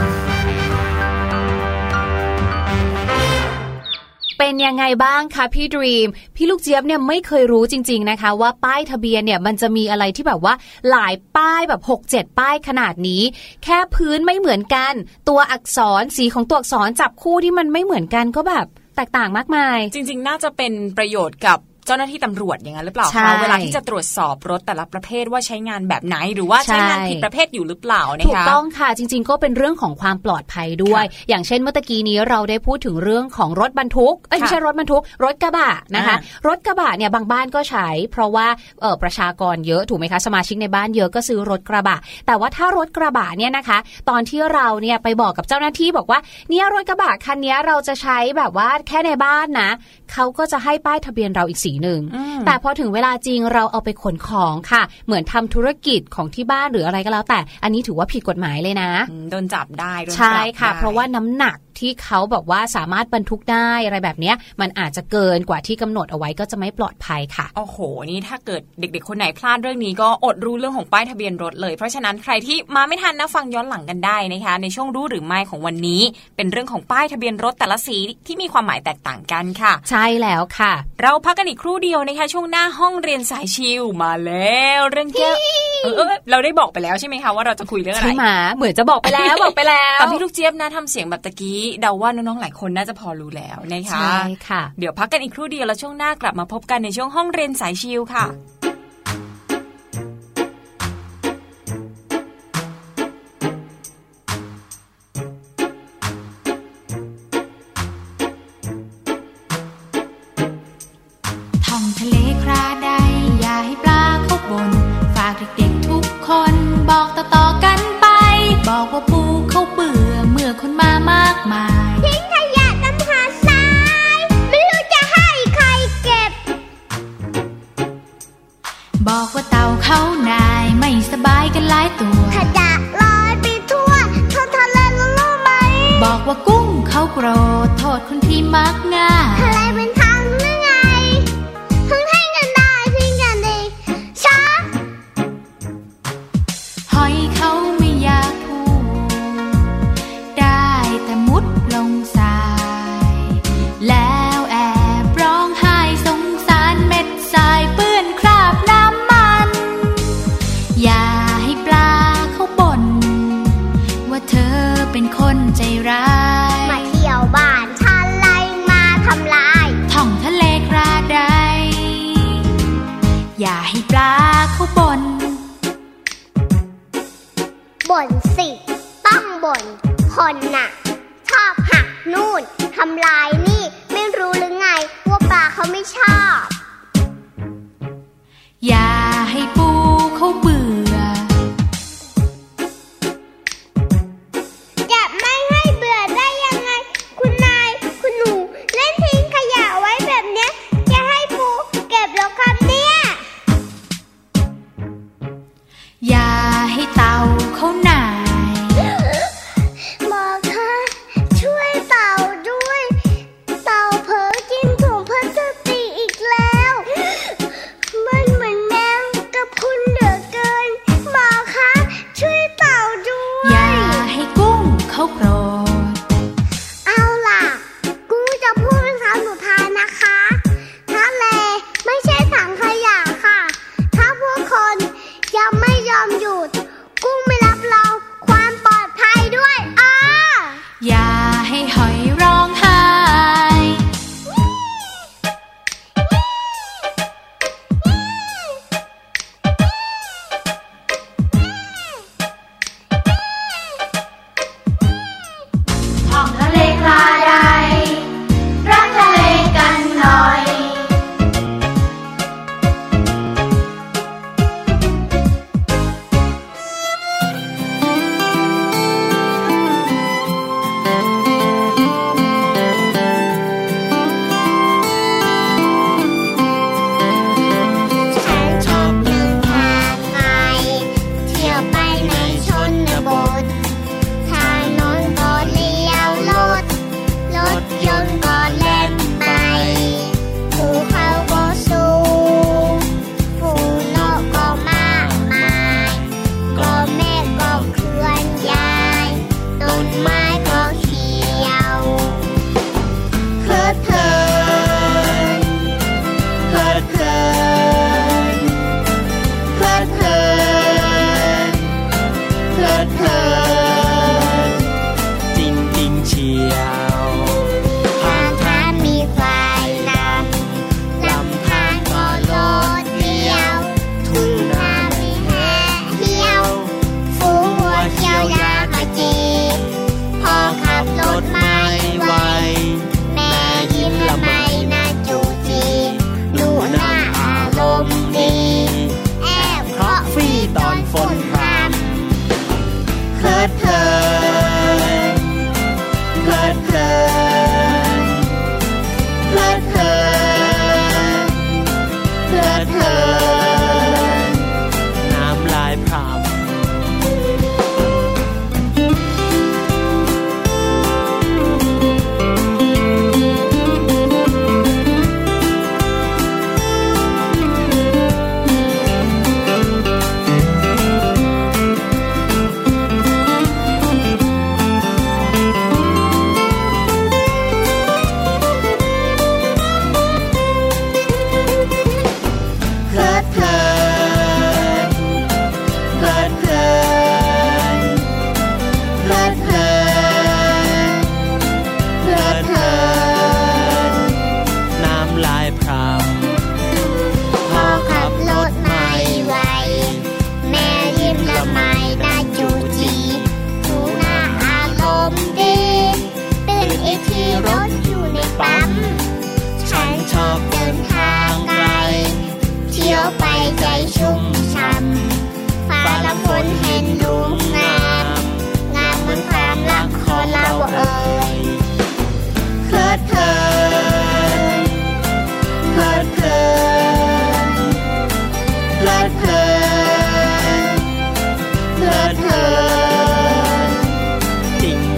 เป็นยังไงบ้างคะพี่ดรีมพี่ลูกเจี๊ยบเนี่ยไม่เคยรู้จริง ๆนะคะ ว่าป้ายทะเบียนเนี่ยมันจะมีอะไรที่แบบว่าหลายป้ายแบบ6 7ป้ายขนาดนี้ แค่พื้นไม่เหมือนกัน ตัวอักษรสีของตัวอักษรจับคู่ที่มันไม่เหมือนกันก็แบบแตกต่างมากมาย จริง ๆ น่าจะเป็นประโยชน์กับ เจ้าหน้าที่ตำรวจอย่างนั้นหรือเปล่าใช่คะเวลาที่จะตรวจสอบรถแต่ละประเภทว่าใช้งานแบบไหนหรือว่าใช้งานใช่ผิดประเภทอยู่หรือเปล่านะคะถูกต้องค่ะจริง ๆ ก็เป็นเรื่องของความปลอดภัยด้วย อย่างเช่นเมื่อตะกี้นี้เราได้พูดถึงเรื่องของรถบรรทุกเอ้ยค่ะไม่ใช่รถบรรทุก รถกระบะนะคะอ่รถกระบะเนี่ยบางบ้านก็ใช้ เพราะว่าเออประชากรเยอะถูกไหมคะสมาชิกในบ้านเยอะก็ซื้อรถกระบะ แต่ว่าถ้ารถกระบะเนี่ยนะคะ ตอนที่เราเนี่ยไปบอกกับเจ้าหน้าที่บอกว่าเนี่ยรถกระบะคันนี้เราจะใช้แบบว่าแค่ในบ้านนะเขาก็จะให้ป้ายทะเบียนเราอีกสีหนึ่งอืมแต่พอถึงเวลาจริงเราเอาไปขนของค่ะ เหมือนทำธุรกิจของที่บ้านหรืออะไรก็แล้ว แต่อันนี้ถือว่าผิดกฎหมายเลยนะอืมโดนจับได้โดนปรับใช่ค่ะได้เพราะว่าน้ำหนัก ที่เขาบอกว่าสามารถบรรทุกได้อะไรแบบเนี้ยมันอาจจะเกินกว่าที่กำหนดเอาไว้ก็จะไม่ปลอดภัยค่ะโอ้โห นี่ถ้าเกิดเด็กๆ คนไหนพลาดเรื่องนี้ก็อดรู้เรื่องของป้ายทะเบียนรถเลย เพราะฉะนั้นใครที่มาไม่ทันนะฟังย้อนหลังกันได้นะคะ ในช่วงรู้หรือไม่ของวันนี้ เป็นเรื่องของป้ายทะเบียนรถแต่ละสีที่มีความหมายแตกต่างกันค่ะ ใช่แล้วค่ะ เราพักกันอีกครู่เดียวนะคะช่วงหน้าห้องเรียนสายชิลมาแล้วเรื่องแก้วเออเออเราได้บอกไปแล้วใช่ไหมคะว่าเราจะคุยเรื่องอะไรใช่ไหมเหมือนจะบอกไปแล้วบอกไปแล้วแต่พี่ลูกเจี๊ยบนะทำเสียงแบบตะกี้เดาว่าน้องๆหลายคนน่าจะพอรู้แล้วนะคะใช่ค่ะ เดี๋ยวพักกันอีกครู่เดียวแล้วช่วงหน้ากลับมาพบกันในช่วงห้องเรียนสายชิลค่ะท่องทะเลคราใดอย่าให้ปลาเขาบนฝากเด็กๆทุกคนบอกต่อๆ โกรธโทษคนที่มักง่าย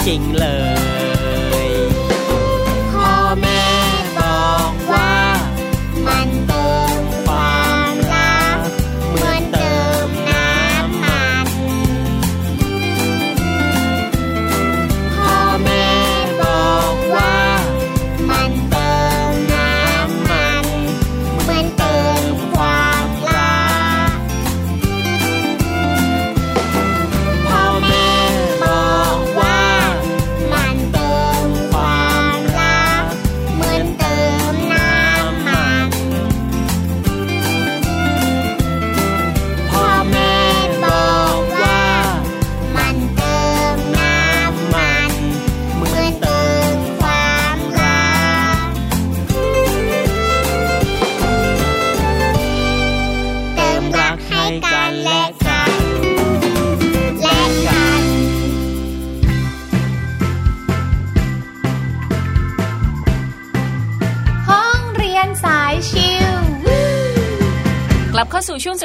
จริ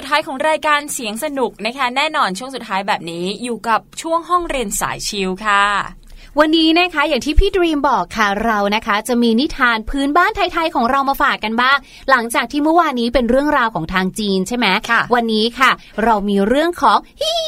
ดท้ายของรายการเสียงสนุกนะคะ แน่นอนช่วงสุดท้ายแบบนี้อยู่กับช่วงห้องเรียนสายชิลค่ะ วันนี้นะคะอย่างที่พี่ดรีมบอกค่ะเรานะคะ จะมีนิทานพื้นบ้านไทยๆของเรามาฝากกันบ้าง หลังจากที่เมื่อวานนี้เป็นเรื่องราวของทางจีนใช่ไหมค่ะวันนี้ค่ะ เรามีเรื่องของฮี่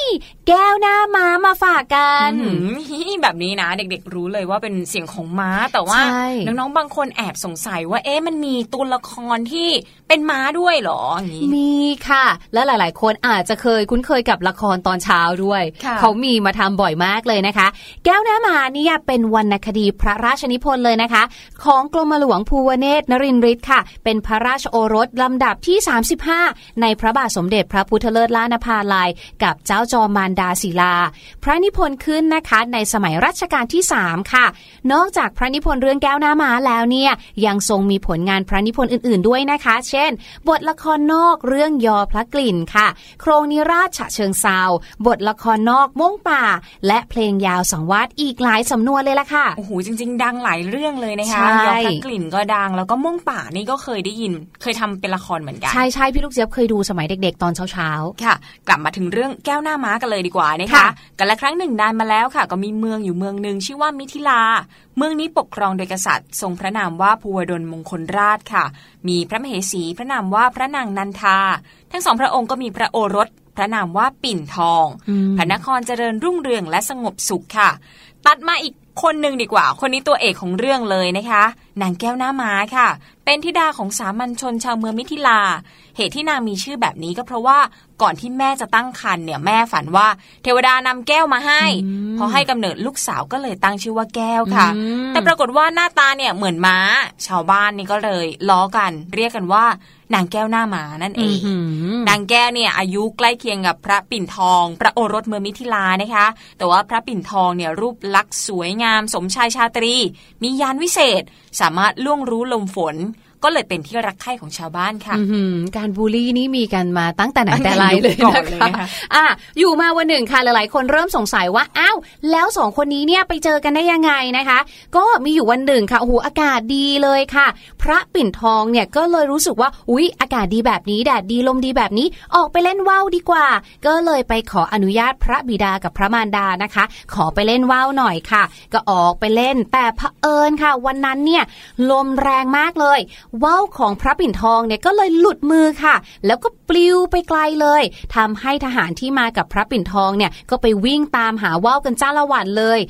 แก้วหน้าม้ามาฝากกันอืมฮิแบบนี้นะเด็กๆ รู้เลยว่าเป็นเสียงของม้า แต่ว่าใช่น้องๆบางคนแอบสงสัยว่าเอ๊ะมันมีตัวละครที่เป็นม้าด้วยเหรออย่างนี้มีค่ะ และหลาย ๆ คนอาจจะเคยคุ้นเคยกับละครตอนเช้าด้วยค่ะเขามีมาทำบ่อยมากเลยนะคะ แก้วหน้ามาเนี่ยเป็นวรรณคดีพระราชนิพนธ์เลยนะคะ ของกรมหลวงภูวเนตรนรินทร์ฤทธิ์ค่ะ เป็นพระราชโอรสลำดับที่ 35 ในพระบาทสมเด็จพระพุทธเลิศล้านภาลัยกับเจ้าจอมมารดาศิลา พระนิพนธ์ขึ้นนะคะในสมัยรัชกาลที่ 3 ค่ะ นอกจากพระนิพนธ์เรื่องแก้วหน้ามาแล้วเนี่ยยังทรงมีผลงานพระนิพนธ์อื่น ๆด้วยนะคะ เช่น บทละครนอกเรื่องยอพระกลิ่นค่ะ โครงนิราชฉะเชิงเซาบทละครนอกม่วงป่า และเพลงยาวสังวาสอีกหลายสำนวนเลยล่ะค่ะ โอ้โห จริง ๆ ดังหลายเรื่องเลยนะคะใช่ยอพระกลิ่นก็ดัง แล้วก็ม่วงป่านี่ก็เคยได้ยิน เคยทำเป็นละครเหมือนกัน ใช่ใช่พี่ลูกเจี๊ยบเคยดูสมัยเด็ก ๆ ตอนเช้าค่ะ กลับมาถึงเรื่องแก้วหน้าม้ากันเลยดีกว่านะคะค่ะกันละครั้งหนึ่งนานมาแล้วค่ะ ก็มีเมืองอยู่เมืองหนึ่งชื่อว่ามิถิลา เมืองนี้ปกครองโดยกษัตริย์ ทรงพระนามว่าภูวดลมงคลราชค่ะ มีพระมเหสีพระนามว่าพระนางนันทา ทั้งสองพระองค์ก็มีพระโอรสพระนามว่าปิ่นทองอืมพระนครเจริญรุ่งเรืองและสงบสุขค่ะ ตัดมาอีกคนหนึ่งดีกว่า คนนี้ตัวเอกของเรื่องเลยนะคะ นางแก้วหน้าม้าค่ะ เป็นธิดาของสามัญชนชาวเมืองมิถิลา เหตุที่นางมีชื่อแบบนี้ก็เพราะว่าก่อนที่แม่จะตั้งครรภ์เนี่ยแม่ฝันว่า เทวดานำแก้วมาให้พอให้กำเนิดลูกสาวก็เลยตั้งชื่อว่าแก้วค่ะอืมแต่ปรากฏว่าหน้าตาเนี่ยเหมือนม้า ชาวบ้านนี่ก็เลยล้อกัน เรียกกันว่า นางแก้วหน้าม้านั่นเองนางแก้วเนี่ยอายุใกล้เคียงกับพระปิ่นทอง พระโอรสเมืองมิถิลานะคะ แต่ว่าพระปิ่นทองเนี่ยรูปลักษณ์สวยงาม สมชายชาตรี มียานวิเศษ สามารถล่วงรู้ลมฝน ก็เลยเป็นที่รักใคร่ของชาวบ้านค่ะอื้อหือการบูลลี่นี่มีกันมาตั้งแต่ไหนตั้งแต่แต่ไรเลยยุคก่อนนะเลยคะนะคะอะอยู่มาวันหนึ่งค่ะหลายๆ คนเริ่มสงสัยว่าอ้าวแล้วสองคนนี้เนี่ยไปเจอกันได้ยังไงนะคะ ก็มีอยู่วันหนึ่งค่ะโอ้โหอากาศดีเลยค่ะ พระปิ่นทองเนี่ยก็เลยรู้สึกว่าอุ๊ยอากาศดีแบบนี้แดดดีลมดีแบบนี้ออกไปเล่นว่าวดีกว่า ก็เลยไปขออนุญาตพระบิดากับพระมารดานะคะ ขอไปเล่นว่าวหน่อยค่ะ ก็ออกไปเล่นแต่เผอิญค่ะ วันนั้นเนี่ยลมแรงมากเลยว่าวของพระปิ่นทองเนี่ยก็เลยหลุดมือค่ะ แล้วก็ปลิวไปไกลเลยทำให้ทหารที่มากับพระปิ่นทองเนี่ยก็ไปวิ่งตามหาว่าวกันจ้าละวันเลย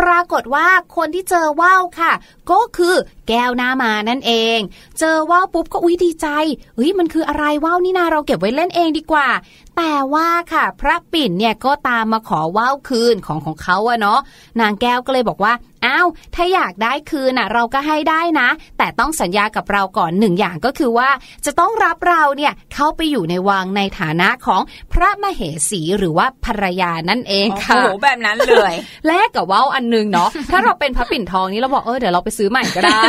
ปรากฏว่าคนที่เจอว่าวค่ะ ก็คือแก้วหน้ามานั่นเอง เจอว่าวปุ๊บก็อุ้ยดีใจเฮ้ยมันคืออะไรว่าวนี่นาเราเก็บไว้เล่นเองดีกว่า แต่ว่าค่ะ พระปิ่นเนี่ยก็ตามมาขอว่าวคืนของของเขาอะเนาะนางแก้วก็เลยบอกว่าอ้าวถ้าอยากได้คืนน่ะเราก็ให้ได้นะ แต่ต้องสัญญากับเราก่อนหนึ่งอย่างก็คือว่า จะต้องรับเราเนี่ยเข้าไปอยู่ในวังในฐานะของพระมเหสีหรือว่าภรรยานั่นเองโอ้ค่ะโหแบบนั้นเลย แลกกับว่าวอันหนึงเนาะถ้าเราเป็นพระปิ่นทองนี่เราบอกเออเดี๋ยวเราไปซื้อใหม่ก็ได้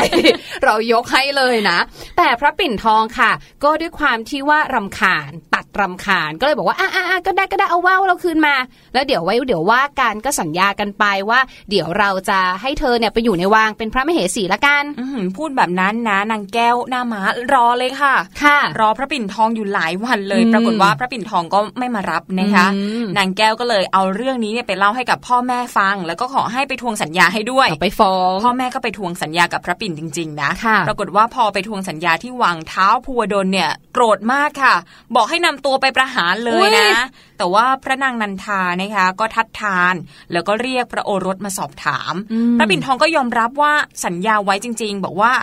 เรายกให้เลยนะ แต่พระปิ่นทองค่ะ ก็ด้วยความที่ว่ารำคาญตัดรำคาญก็เลยบอกว่าอะอะอะก็ได้ก็ได้เอาว่าวเราคืนมา แล้วเดี๋ยวไว้เดี๋ยวว่ากันก็สัญญากันไปว่า เดี๋ยวเราจะให้เธอเนี่ยไปอยู่ในวังเป็นพระมเหสีละกันอื้อหือพูดแบบนั้นนะนางแก้วหน้าม้ารอเลยค่ะ ค่ะ รอพระปิ่นทองอยู่หลายวันเลยอืมปรากฏว่าพระปิ่นทองก็ไม่มารับนะคะอืมนางแก้วก็เลยเอาเรื่องนี้เนี่ยไปเล่าให้กับพ่อแม่ฟัง แล้วก็ขอให้ไปทวงสัญญาให้ด้วยเอาไปฟ้องพ่อแม่ก็ไปทวงสัญญากับพระปิ่นจริง ๆนะค่ะปรากฏว่าพอไปทวงสัญญาที่วังเท้าภูวดลเนี่ยโกรธมากค่ะ บอกให้นำตัวไปประหารเลยนะ แต่ว่าพระนางนันทานะคะก็ทัดทาน แล้วก็เรียกพระโอรสมาสอบถามอืมพระปิ่นทองก็ยอมรับว่าสัญญาไว้จริง ๆ บอกว่า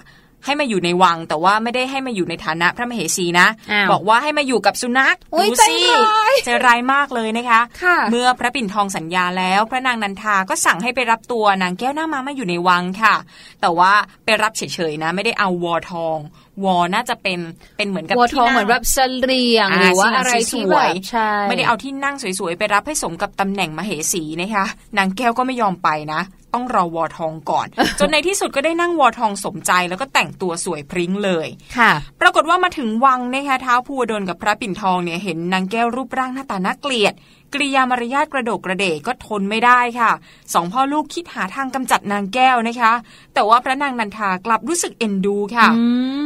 ให้มาอยู่ในวัง แต่ว่าไม่ได้ให้มาอยู่ในฐานะพระมเหสีนะอ้าวบอกว่าให้มาอยู่กับสุนัขอุ๊ยดูใจสิร้ายใจร้ายมากเลยนะคะค่ะเมื่อพระปิ่นทองสัญญาแล้ว พระนางนันทาก็สั่งให้ไปรับตัวนางแก้วหน้ามามาอยู่ในวังค่ะ แต่ว่าไปรับเฉยๆนะ ไม่ได้เอาวอทองวอน่าจะเป็นเป็นเหมือนกับวัวทที่องนั่งเหมือนแบบเสลียงอ่าหรือว่าที่นั่งอะไรที่สแบวยบๆใช่ไม่ได้เอาที่นั่งสวยๆไปรับให้สมกับตำแหน่งมเหสีนะคะนางแก้วก็ไม่ยอมไปนะ ต้องรอวอทองก่อน จนในที่สุดก็ได้นั่งวอทองสมใจแล้วก็แต่งตัวสวยพริ้งเลยค่ะ ปรากฏว่ามาถึงวังนะคะท้าวภูวดลกับพระปิ่นทองเนี่ยเห็นนางแก้วรูปร่างหน้าตาน่าเกลียดกริยามารยาทกระโดกกระเดกก็ทนไม่ได้ค่ะสองพ่อลูกคิดหาทางกำจัดนางแก้วนะคะ แต่ว่าพระนางนันทากลับรู้สึกเอ็นดูค่ะอื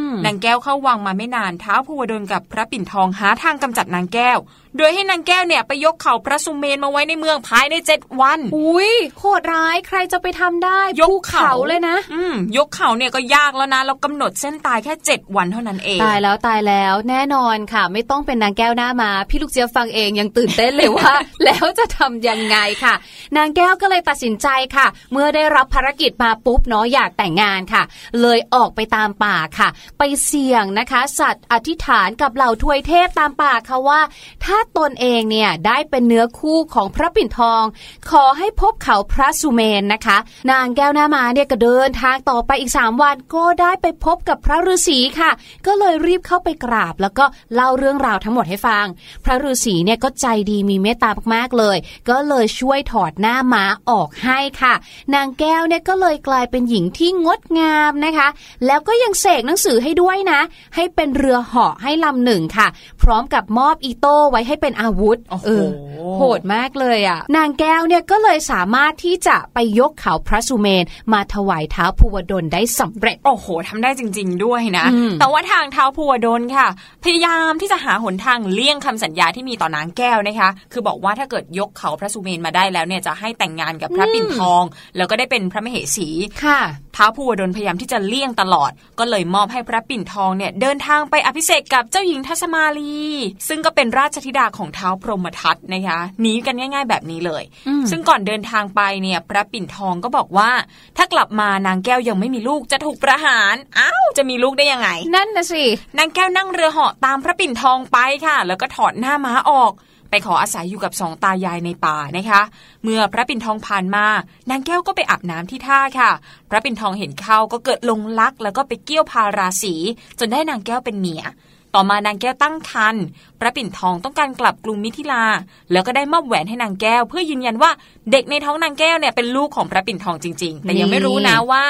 มนางแก้วเข้าวังมาไม่นานท้าวภูวดลกับพระปิ่นทองหาทางกำจัดนางแก้ว โดยให้นางแก้วเนี่ยไปยกเขาพระสุเมนมาไว้ในเมืองภายในเจ็ดวัน อุ้ยโหดร้ายใครจะไปทำได้ยกภูเขาเขาเลยนะ อืมยกเขาเนี่ยก็ยากแล้วนะแล้วกำหนดเส้นตายแค่เจ็ดวันเท่านั้นเอง ตายแล้วตายแล้วแน่นอนค่ะ ไม่ต้องเป็นนางแก้วหน้ามา พี่ลูกเจี๊ยบฟังเองยังตื่นเต้นเลยว่า แล้วจะทำยังไงค่ะ นางแก้วก็เลยตัดสินใจค่ะ เมื่อได้รับภารกิจมาปุ๊บเนาะอยากแต่งงานค่ะ เลยออกไปตามป่าค่ะ ไปเสี่ยงนะคะ สัตว์อธิษฐานกับเหล่าทวยเทพตามป่าค่ะว่า ถ้าตนเองเนี่ยได้เป็นเนื้อคู่ของพระปิ่นทอง ขอให้พบเขาพระสุเมนนะคะ นางแก้วหน้ามาเนี่ยก็เดินทางต่อไปอีก 3 วันก็ได้ไปพบกับพระฤาษีค่ะ ก็เลยรีบเข้าไปกราบ แล้วก็เล่าเรื่องราวทั้งหมดให้ฟัง พระฤาษีเนี่ยก็ใจดีมีเมตตามากๆเลย ก็เลยช่วยถอดหน้าม้าออกให้ค่ะ นางแก้วเนี่ยก็เลยกลายเป็นหญิงที่งดงามนะคะ แล้วก็ยังเสกหนังสือให้ด้วยนะ ให้เป็นเรือเหาะให้ลำหนึ่งค่ะ พร้อมกับมอบอีโต้ไว้ให้เป็นอาวุธโอ้โหเออโหดมากเลยอะ นางแก้วเนี่ยก็เลยสามารถที่จะไปยกเขาพระสุเมนมาถวายเท้าภูวดลได้สำเร็จ โอ้โหทำได้จริง ๆ ด้วยนะอืมแต่ว่าทางเท้าวภูวดลค่ะ พยายามที่จะหาหนทางเลี่ยงคำสัญญาที่มีต่อนางแก้วนะคะ คือบอกว่าถ้าเกิดยกเขาพระสุเมนมาได้แล้วเนี่ยจะให้แต่งงานกับพระปิ่นทอง แล้วก็ได้เป็นพระมเหสีค่ะ ท้าวภูวดลพยายามที่จะเลี่ยงตลอด ก็เลยมอบให้พระปิ่นทองเนี่ยเดินทางไปอภิเษกกับเจ้าหญิงทัศมาลี ซึ่งก็เป็นราชธิดาของเท้าพรหมทัตนะคะหนีกันง่าย ๆ แบบนี้เลยอืมซึ่งก่อนเดินทางไปเนี่ยพระปิ่นทองก็บอกว่า ถ้ากลับมานางแก้วยังไม่มีลูกจะถูกประหารอ้าวจะมีลูกได้ยังไง นั่นนะสินางแก้วนั่งเรือเหาะตามพระปิ่นทองไปค่ะ แล้วก็ถอดหน้าม้าออก ไปขออาศัยอยู่กับสองตายายในป่านะคะ เมื่อพระปิ่นทองผ่านมา นางแก้วก็ไปอาบน้ำที่ท่าค่ะ พระปิ่นทองเห็นเข้าก็เกิดลงรักแล้วก็ไปเกี่ยวพาราสี จนได้นางแก้วเป็นเมีย ต่อมานางแก้วตั้งครรภ์ พระปิ่นทองต้องการกลับกรุงมิถิลา แล้วก็ได้มอบแหวนให้นางแก้ว เพื่อยืนยันว่าเด็กในท้องนางแก้วเนี่ยเป็นลูกของพระปิ่นทองจริง ๆ แต่ยังไม่รู้นะว่า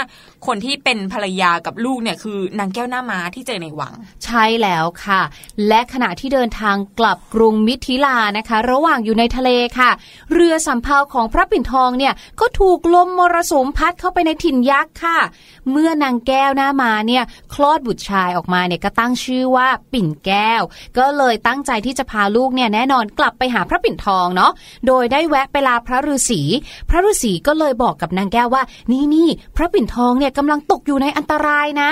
คนที่เป็นภรรยากับลูกเนี่ยคือนางแก้วหน้าม้าที่เจอในวัง ใช่แล้วค่ะ และขณะที่เดินทางกลับกรุงมิถิลานะคะ ระหว่างอยู่ในทะเลค่ะ เรือสำเภาของพระปิ่นทองเนี่ยก็ถูกลมมรสุมพัดเข้าไปในถิ่นยักษ์ค่ะ เมื่อนางแก้วหน้ามาเนี่ยคลอดบุตรชายออกมาเนี่ยก็ตั้งชื่อว่าปิ่นแก้ว ก็เลยตั้งใจที่จะพาลูกเนี่ยแน่นอนกลับไปหาพระปิ่นทองเนาะโดยได้แวะไปลาพระฤาษีพระฤาษีก็เลยบอกกับนางแก้วว่า นี่นี่พระปิ่นทองเนี่ยกำลังตกอยู่ในอันตรายนะ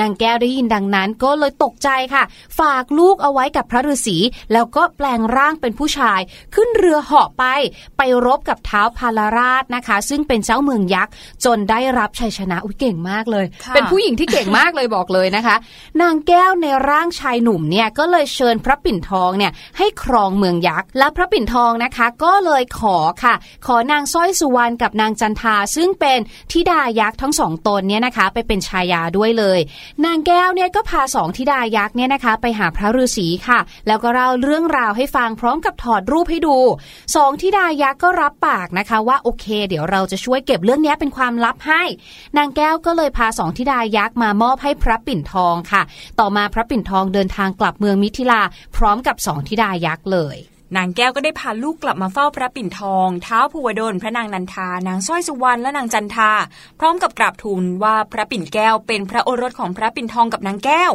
นางแก้วได้ยินดังนั้นก็เลยตกใจค่ะ ฝากลูกเอาไว้กับพระฤาษีแล้วก็แปลงร่างเป็นผู้ชาย ขึ้นเรือเหาะไปไปรบกับเท้าวพาลราชนะคะ ซึ่งเป็นเจ้าเมืองยักษ์จนได้รับชัยชนะอุ้ยเก่งมากเลยค่ะเป็นผู้หญิงที่เก่งมากเลยบอกเลยนะคะ นางแก้วในร่างชายหนุ่มเนี่ยก็เลยเชิญพระปิ่นทองเนี่ยให้ครองเมืองยักษ์และพระปิ่นทองนะคะ ก็เลยขอค่ะ ขอนางสร้อยสุวรรณกับนางจันทา ซึ่งเป็นธิดายักษ์ทั้งสองตนเนี่ยนะคะ ไปเป็นชายาด้วยเลย นางแก้วเนี่ยก็พาสองธิดายักษ์เนี่ยนะคะ ไปหาพระฤาษีค่ะ แล้วก็เล่าเรื่องราวให้ฟังพร้อมกับถอดรูปให้ดูสองธิดายักษ์ก็รับปากนะคะว่าโอเค เดี๋ยวเราจะช่วยเก็บเรื่องนี้เป็นความลับให้ นางแก้วก็เลยพาสองธิดายักษ์มามอบให้พระปิ่นทองค่ะ ต่อมาพระปิ่นทองเดินทางกลับเมืองมิถิลา พร้อมกับสองธิดายักษ์เลยนางแก้วก็ได้พาลูกกลับมาเฝ้าพระปิ่นทองเท้าภูวดลพระนางนันทานางสร้อยสุวรรณและนางจันทา พร้อมกับกราบทูลว่าพระปิ่นแก้วเป็นพระโอรสของพระปิ่นทองกับนางแก้ว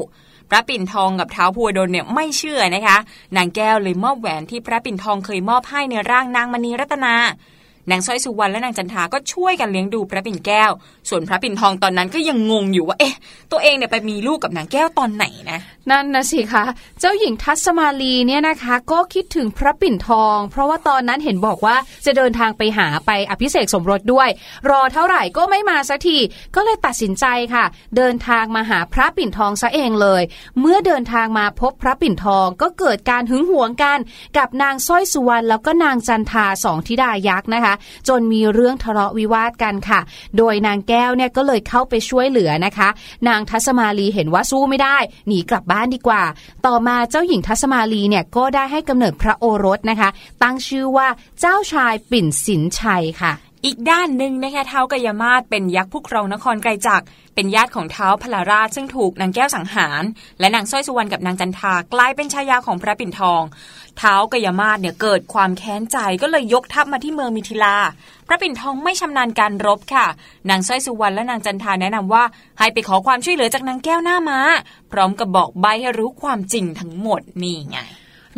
พระปิ่นทองกับเท้าภูวดลเนี่ยไม่เชื่อนะคะ นางแก้วเลยมอบแหวนที่พระปิ่นทองเคยมอบให้ในร่างนางมณีรัตนา นางสร้อยสุวรรณและนางจันทาก็ช่วยกันเลี้ยงดูพระปิ่นแก้ว ส่วนพระปิ่นทองตอนนั้นก็ยังงงอยู่ว่า เอ๊ะ ตัวเองเนี่ยไปมีลูกกับนางแก้วตอนไหนนะ นั่นนะสิคะ เจ้าหญิงทัศมาลีเนี่ยนะคะ ก็คิดถึงพระปิ่นทอง เพราะว่าตอนนั้นเห็นบอกว่าจะเดินทางไปหาไปอภิเษกสมรสด้วย รอเท่าไหร่ก็ไม่มาสักที ก็เลยตัดสินใจค่ะ เดินทางมาหาพระปิ่นทองซะเองเลย เมื่อเดินทางมาพบพระปิ่นทองก็เกิดการหึงหวงกัน กับนางสร้อยสุวรรณแล้วก็นางจันทาสองธิดายักษ์นะคะจนมีเรื่องทะเลาะวิวาทกันค่ะ โดยนางแก้วเนี่ยก็เลยเข้าไปช่วยเหลือนะคะ นางทัศมาลีเห็นว่าสู้ไม่ได้ หนีกลับบ้านดีกว่า ต่อมาเจ้าหญิงทัศมาลีเนี่ยก็ได้ให้กำเนิดพระโอรสนะคะ ตั้งชื่อว่าเจ้าชายปิ่นสินชัยค่ะ อีกด้านหนึ่งนะคะเท้ากายมาศเป็นยักษ์ผู้ครองนครไกรจักเป็นญาติของเท้าพลาราชซึ่งถูกนางแก้วสังหาร และนางสร้อยสุวรรณกับนางจันทากลายเป็นชายาของพระปิ่นทอง เท้ากายมาศเนี่ยเกิดความแค้นใจก็เลยยกทัพมาที่เมืองมิถิลา พระปิ่นทองไม่ชำนาญการรบค่ะ นางสร้อยสุวรรณและนางจันทาแนะนำว่า ให้ไปขอความช่วยเหลือจากนางแก้วหน้าม้า พร้อมกับบอกใบให้รู้ความจริงทั้งหมดนี่ไง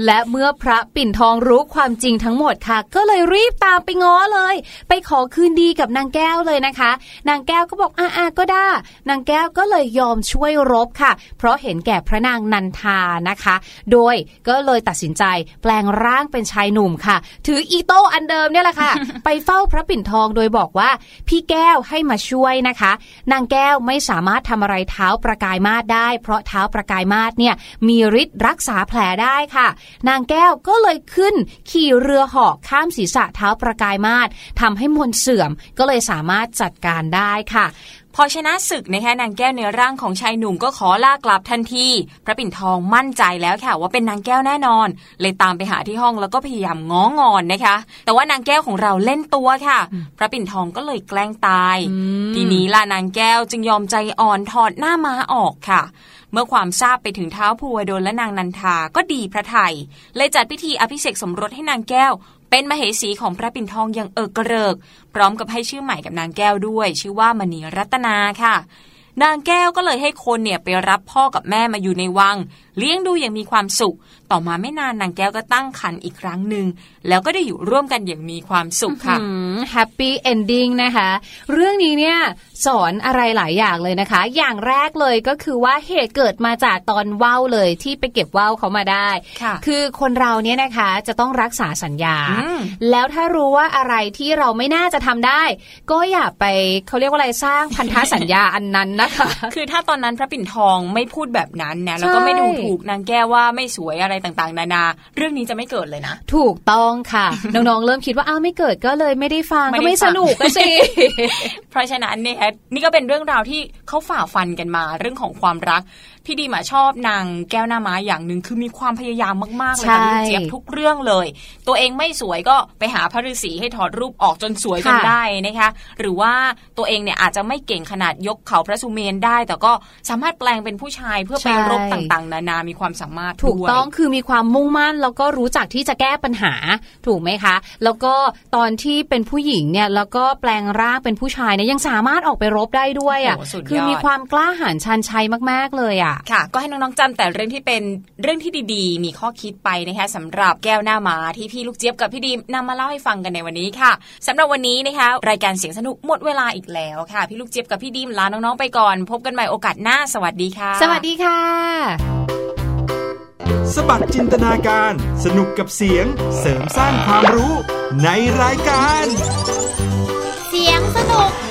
และเมื่อพระปิ่นทองรู้ความจริงทั้งหมดค่ะ ก็เลยรีบตามไปง้อเลย ไปขอคืนดีกับนางแก้วเลยนะคะ นางแก้วก็บอกอ่าอ่าก็ได้ นางแก้วก็เลยยอมช่วยรบค่ะ เพราะเห็นแก่พระนางนันทานะคะ โดยก็เลยตัดสินใจแปลงร่างเป็นชายหนุ่มค่ะ ถืออีโต้อันเดิมเนี่ยแหละค่ะ ไปเฝ้าพระปิ่นทองโดยบอกว่า พี่แก้วให้มาช่วยนะคะ นางแก้วไม่สามารถทำอะไรเท้าประกายมาศได้ เพราะเท้าประกายมาศเนี่ยมีฤทธิ์รักษาแผลได้ค่ะนางแก้วก็เลยขึ้น ขี่เรือเหาะข้ามศีรษะเท้าประกายมาศทำให้มวลเสื่อมก็เลยสามารถจัดการได้ค่ะพอชนะศึกนะคะนางแก้วในร่างของชายหนุ่มก็ขอลากลับทันที พระปิ่นทองมั่นใจแล้วค่ะ ว่าเป็นนางแก้วแน่นอน เลยตามไปหาที่ห้องแล้วก็พยายามง้องอนนะคะ แต่ว่านางแก้วของเราเล่นตัวค่ะ พระปิ่นทองก็เลยแกล้งตาย ทีนี้ล่ะนางแก้วจึงยอมใจอ่อนถอดหน้าม้าออกค่ะ เมื่อความทราบไปถึงเท้าภูวดลและนางนันทาก็ดีพระไทยเลยจัดพิธีอภิเษกสมรสให้นางแก้ว เป็นมเหสีของพระปิ่นทองอย่างเอิกกระเริก พร้อมกับให้ชื่อใหม่กับนางแก้วด้วย ชื่อว่ามณีรัตนาค่ะ นางแก้วก็เลยให้คนเนี่ยไปรับพ่อกับแม่มาอยู่ในวัง เลี้ยงดูอย่างมีความสุขต่อมาไม่นานนางแก้วก็ตั้งครรภ์อีกครั้งหนึ่งแล้วก็ได้อยู่ร่วมกันอย่างมีความสุขค่ะ happy ending นะคะ เรื่องนี้เนี่ยสอนอะไรหลายอย่างเลยนะคะ อย่างแรกเลยก็คือว่าเหตุเกิดมาจากตอนว่าวเลยที่ไปเก็บว่าวเขามาได้ค่ะคือคนเราเนี่ยนะคะจะต้องรักษาสัญญาอืมแล้วถ้ารู้ว่าอะไรที่เราไม่น่าจะทำได้ ก็อย่าไปเขาเรียกว่าอะไรสร้างพันธสัญญาอันนั้นนะคะ คือถ้าตอนนั้นพระปิ่นทองไม่พูดแบบนั้นนะแล้วก็ใช่ไม่ดูถูกนางแก้วว่าไม่สวยอะไรต่างๆ นานา เรื่องนี้จะไม่เกิดเลยนะ ถูกต้องค่ะ น้องๆ เริ่มคิดว่าอ้าวไม่เกิดก็เลยไม่ได้ฟังไม่ก็ได้ไม่ฟัสงนุกก็สิ เพราะฉะนั้นเนี่ยนี่ก็เป็นเรื่องราวที่เขาฝ่าฟันกันมา เรื่องของความรัก พี่ดีมาชอบนางแก้วหน้าม้าอย่างหนึ่งคือมีความพยายามมากๆเลยใช่กับลูกเจี๊ยบทุกเรื่องเลย ตัวเองไม่สวยก็ไปหาพระฤาษีให้ถอดรูปออกจนสวยจนค่ะได้นะคะ หรือว่าตัวเองเนี่ยอาจจะไม่เก่งขนาดยกเขาพระสุเมนได้ แต่ก็สามารถแปลงเป็นผู้ชายเพื่อไปรบต่างๆ นานามีความสามารถถูกด้วยต้องคือมีความมุ่งมั่น แล้วก็รู้จักที่จะแก้ปัญหาถูกไหมคะ แล้วก็ตอนที่เป็นผู้หญิงเนี่ยแล้วก็แปลงร่างเป็นผู้ชายเนี่ยยังสามารถออกไปรบได้ด้วยอะโอ้โหสุดยอดคือมีความกล้าหาญชันชัยมากๆเลยอะค่ะ ก็ให้น้องๆจำแต่เรื่องที่เป็นเรื่องที่ดี ๆ มีข้อคิดไปนะคะสำหรับแก้วหน้าม้าที่พี่ลูกเจี๊ยบกับพี่ดีมนำมาเล่าให้ฟังกันในวันนี้ค่ะสำหรับวันนี้นะคะ รายการเสียงสนุกหมดเวลาอีกแล้วค่ะ พี่ลูกเจี๊ยบกับพี่ดีมลาน้องๆไปก่อน พบกันใหม่โอกาสหน้าสวัสดีค่ะ สวัสดีค่ะสบัดจินตนาการ สนุกกับเสียงเสริมสร้างความรู้ในรายการ เสียงสนุก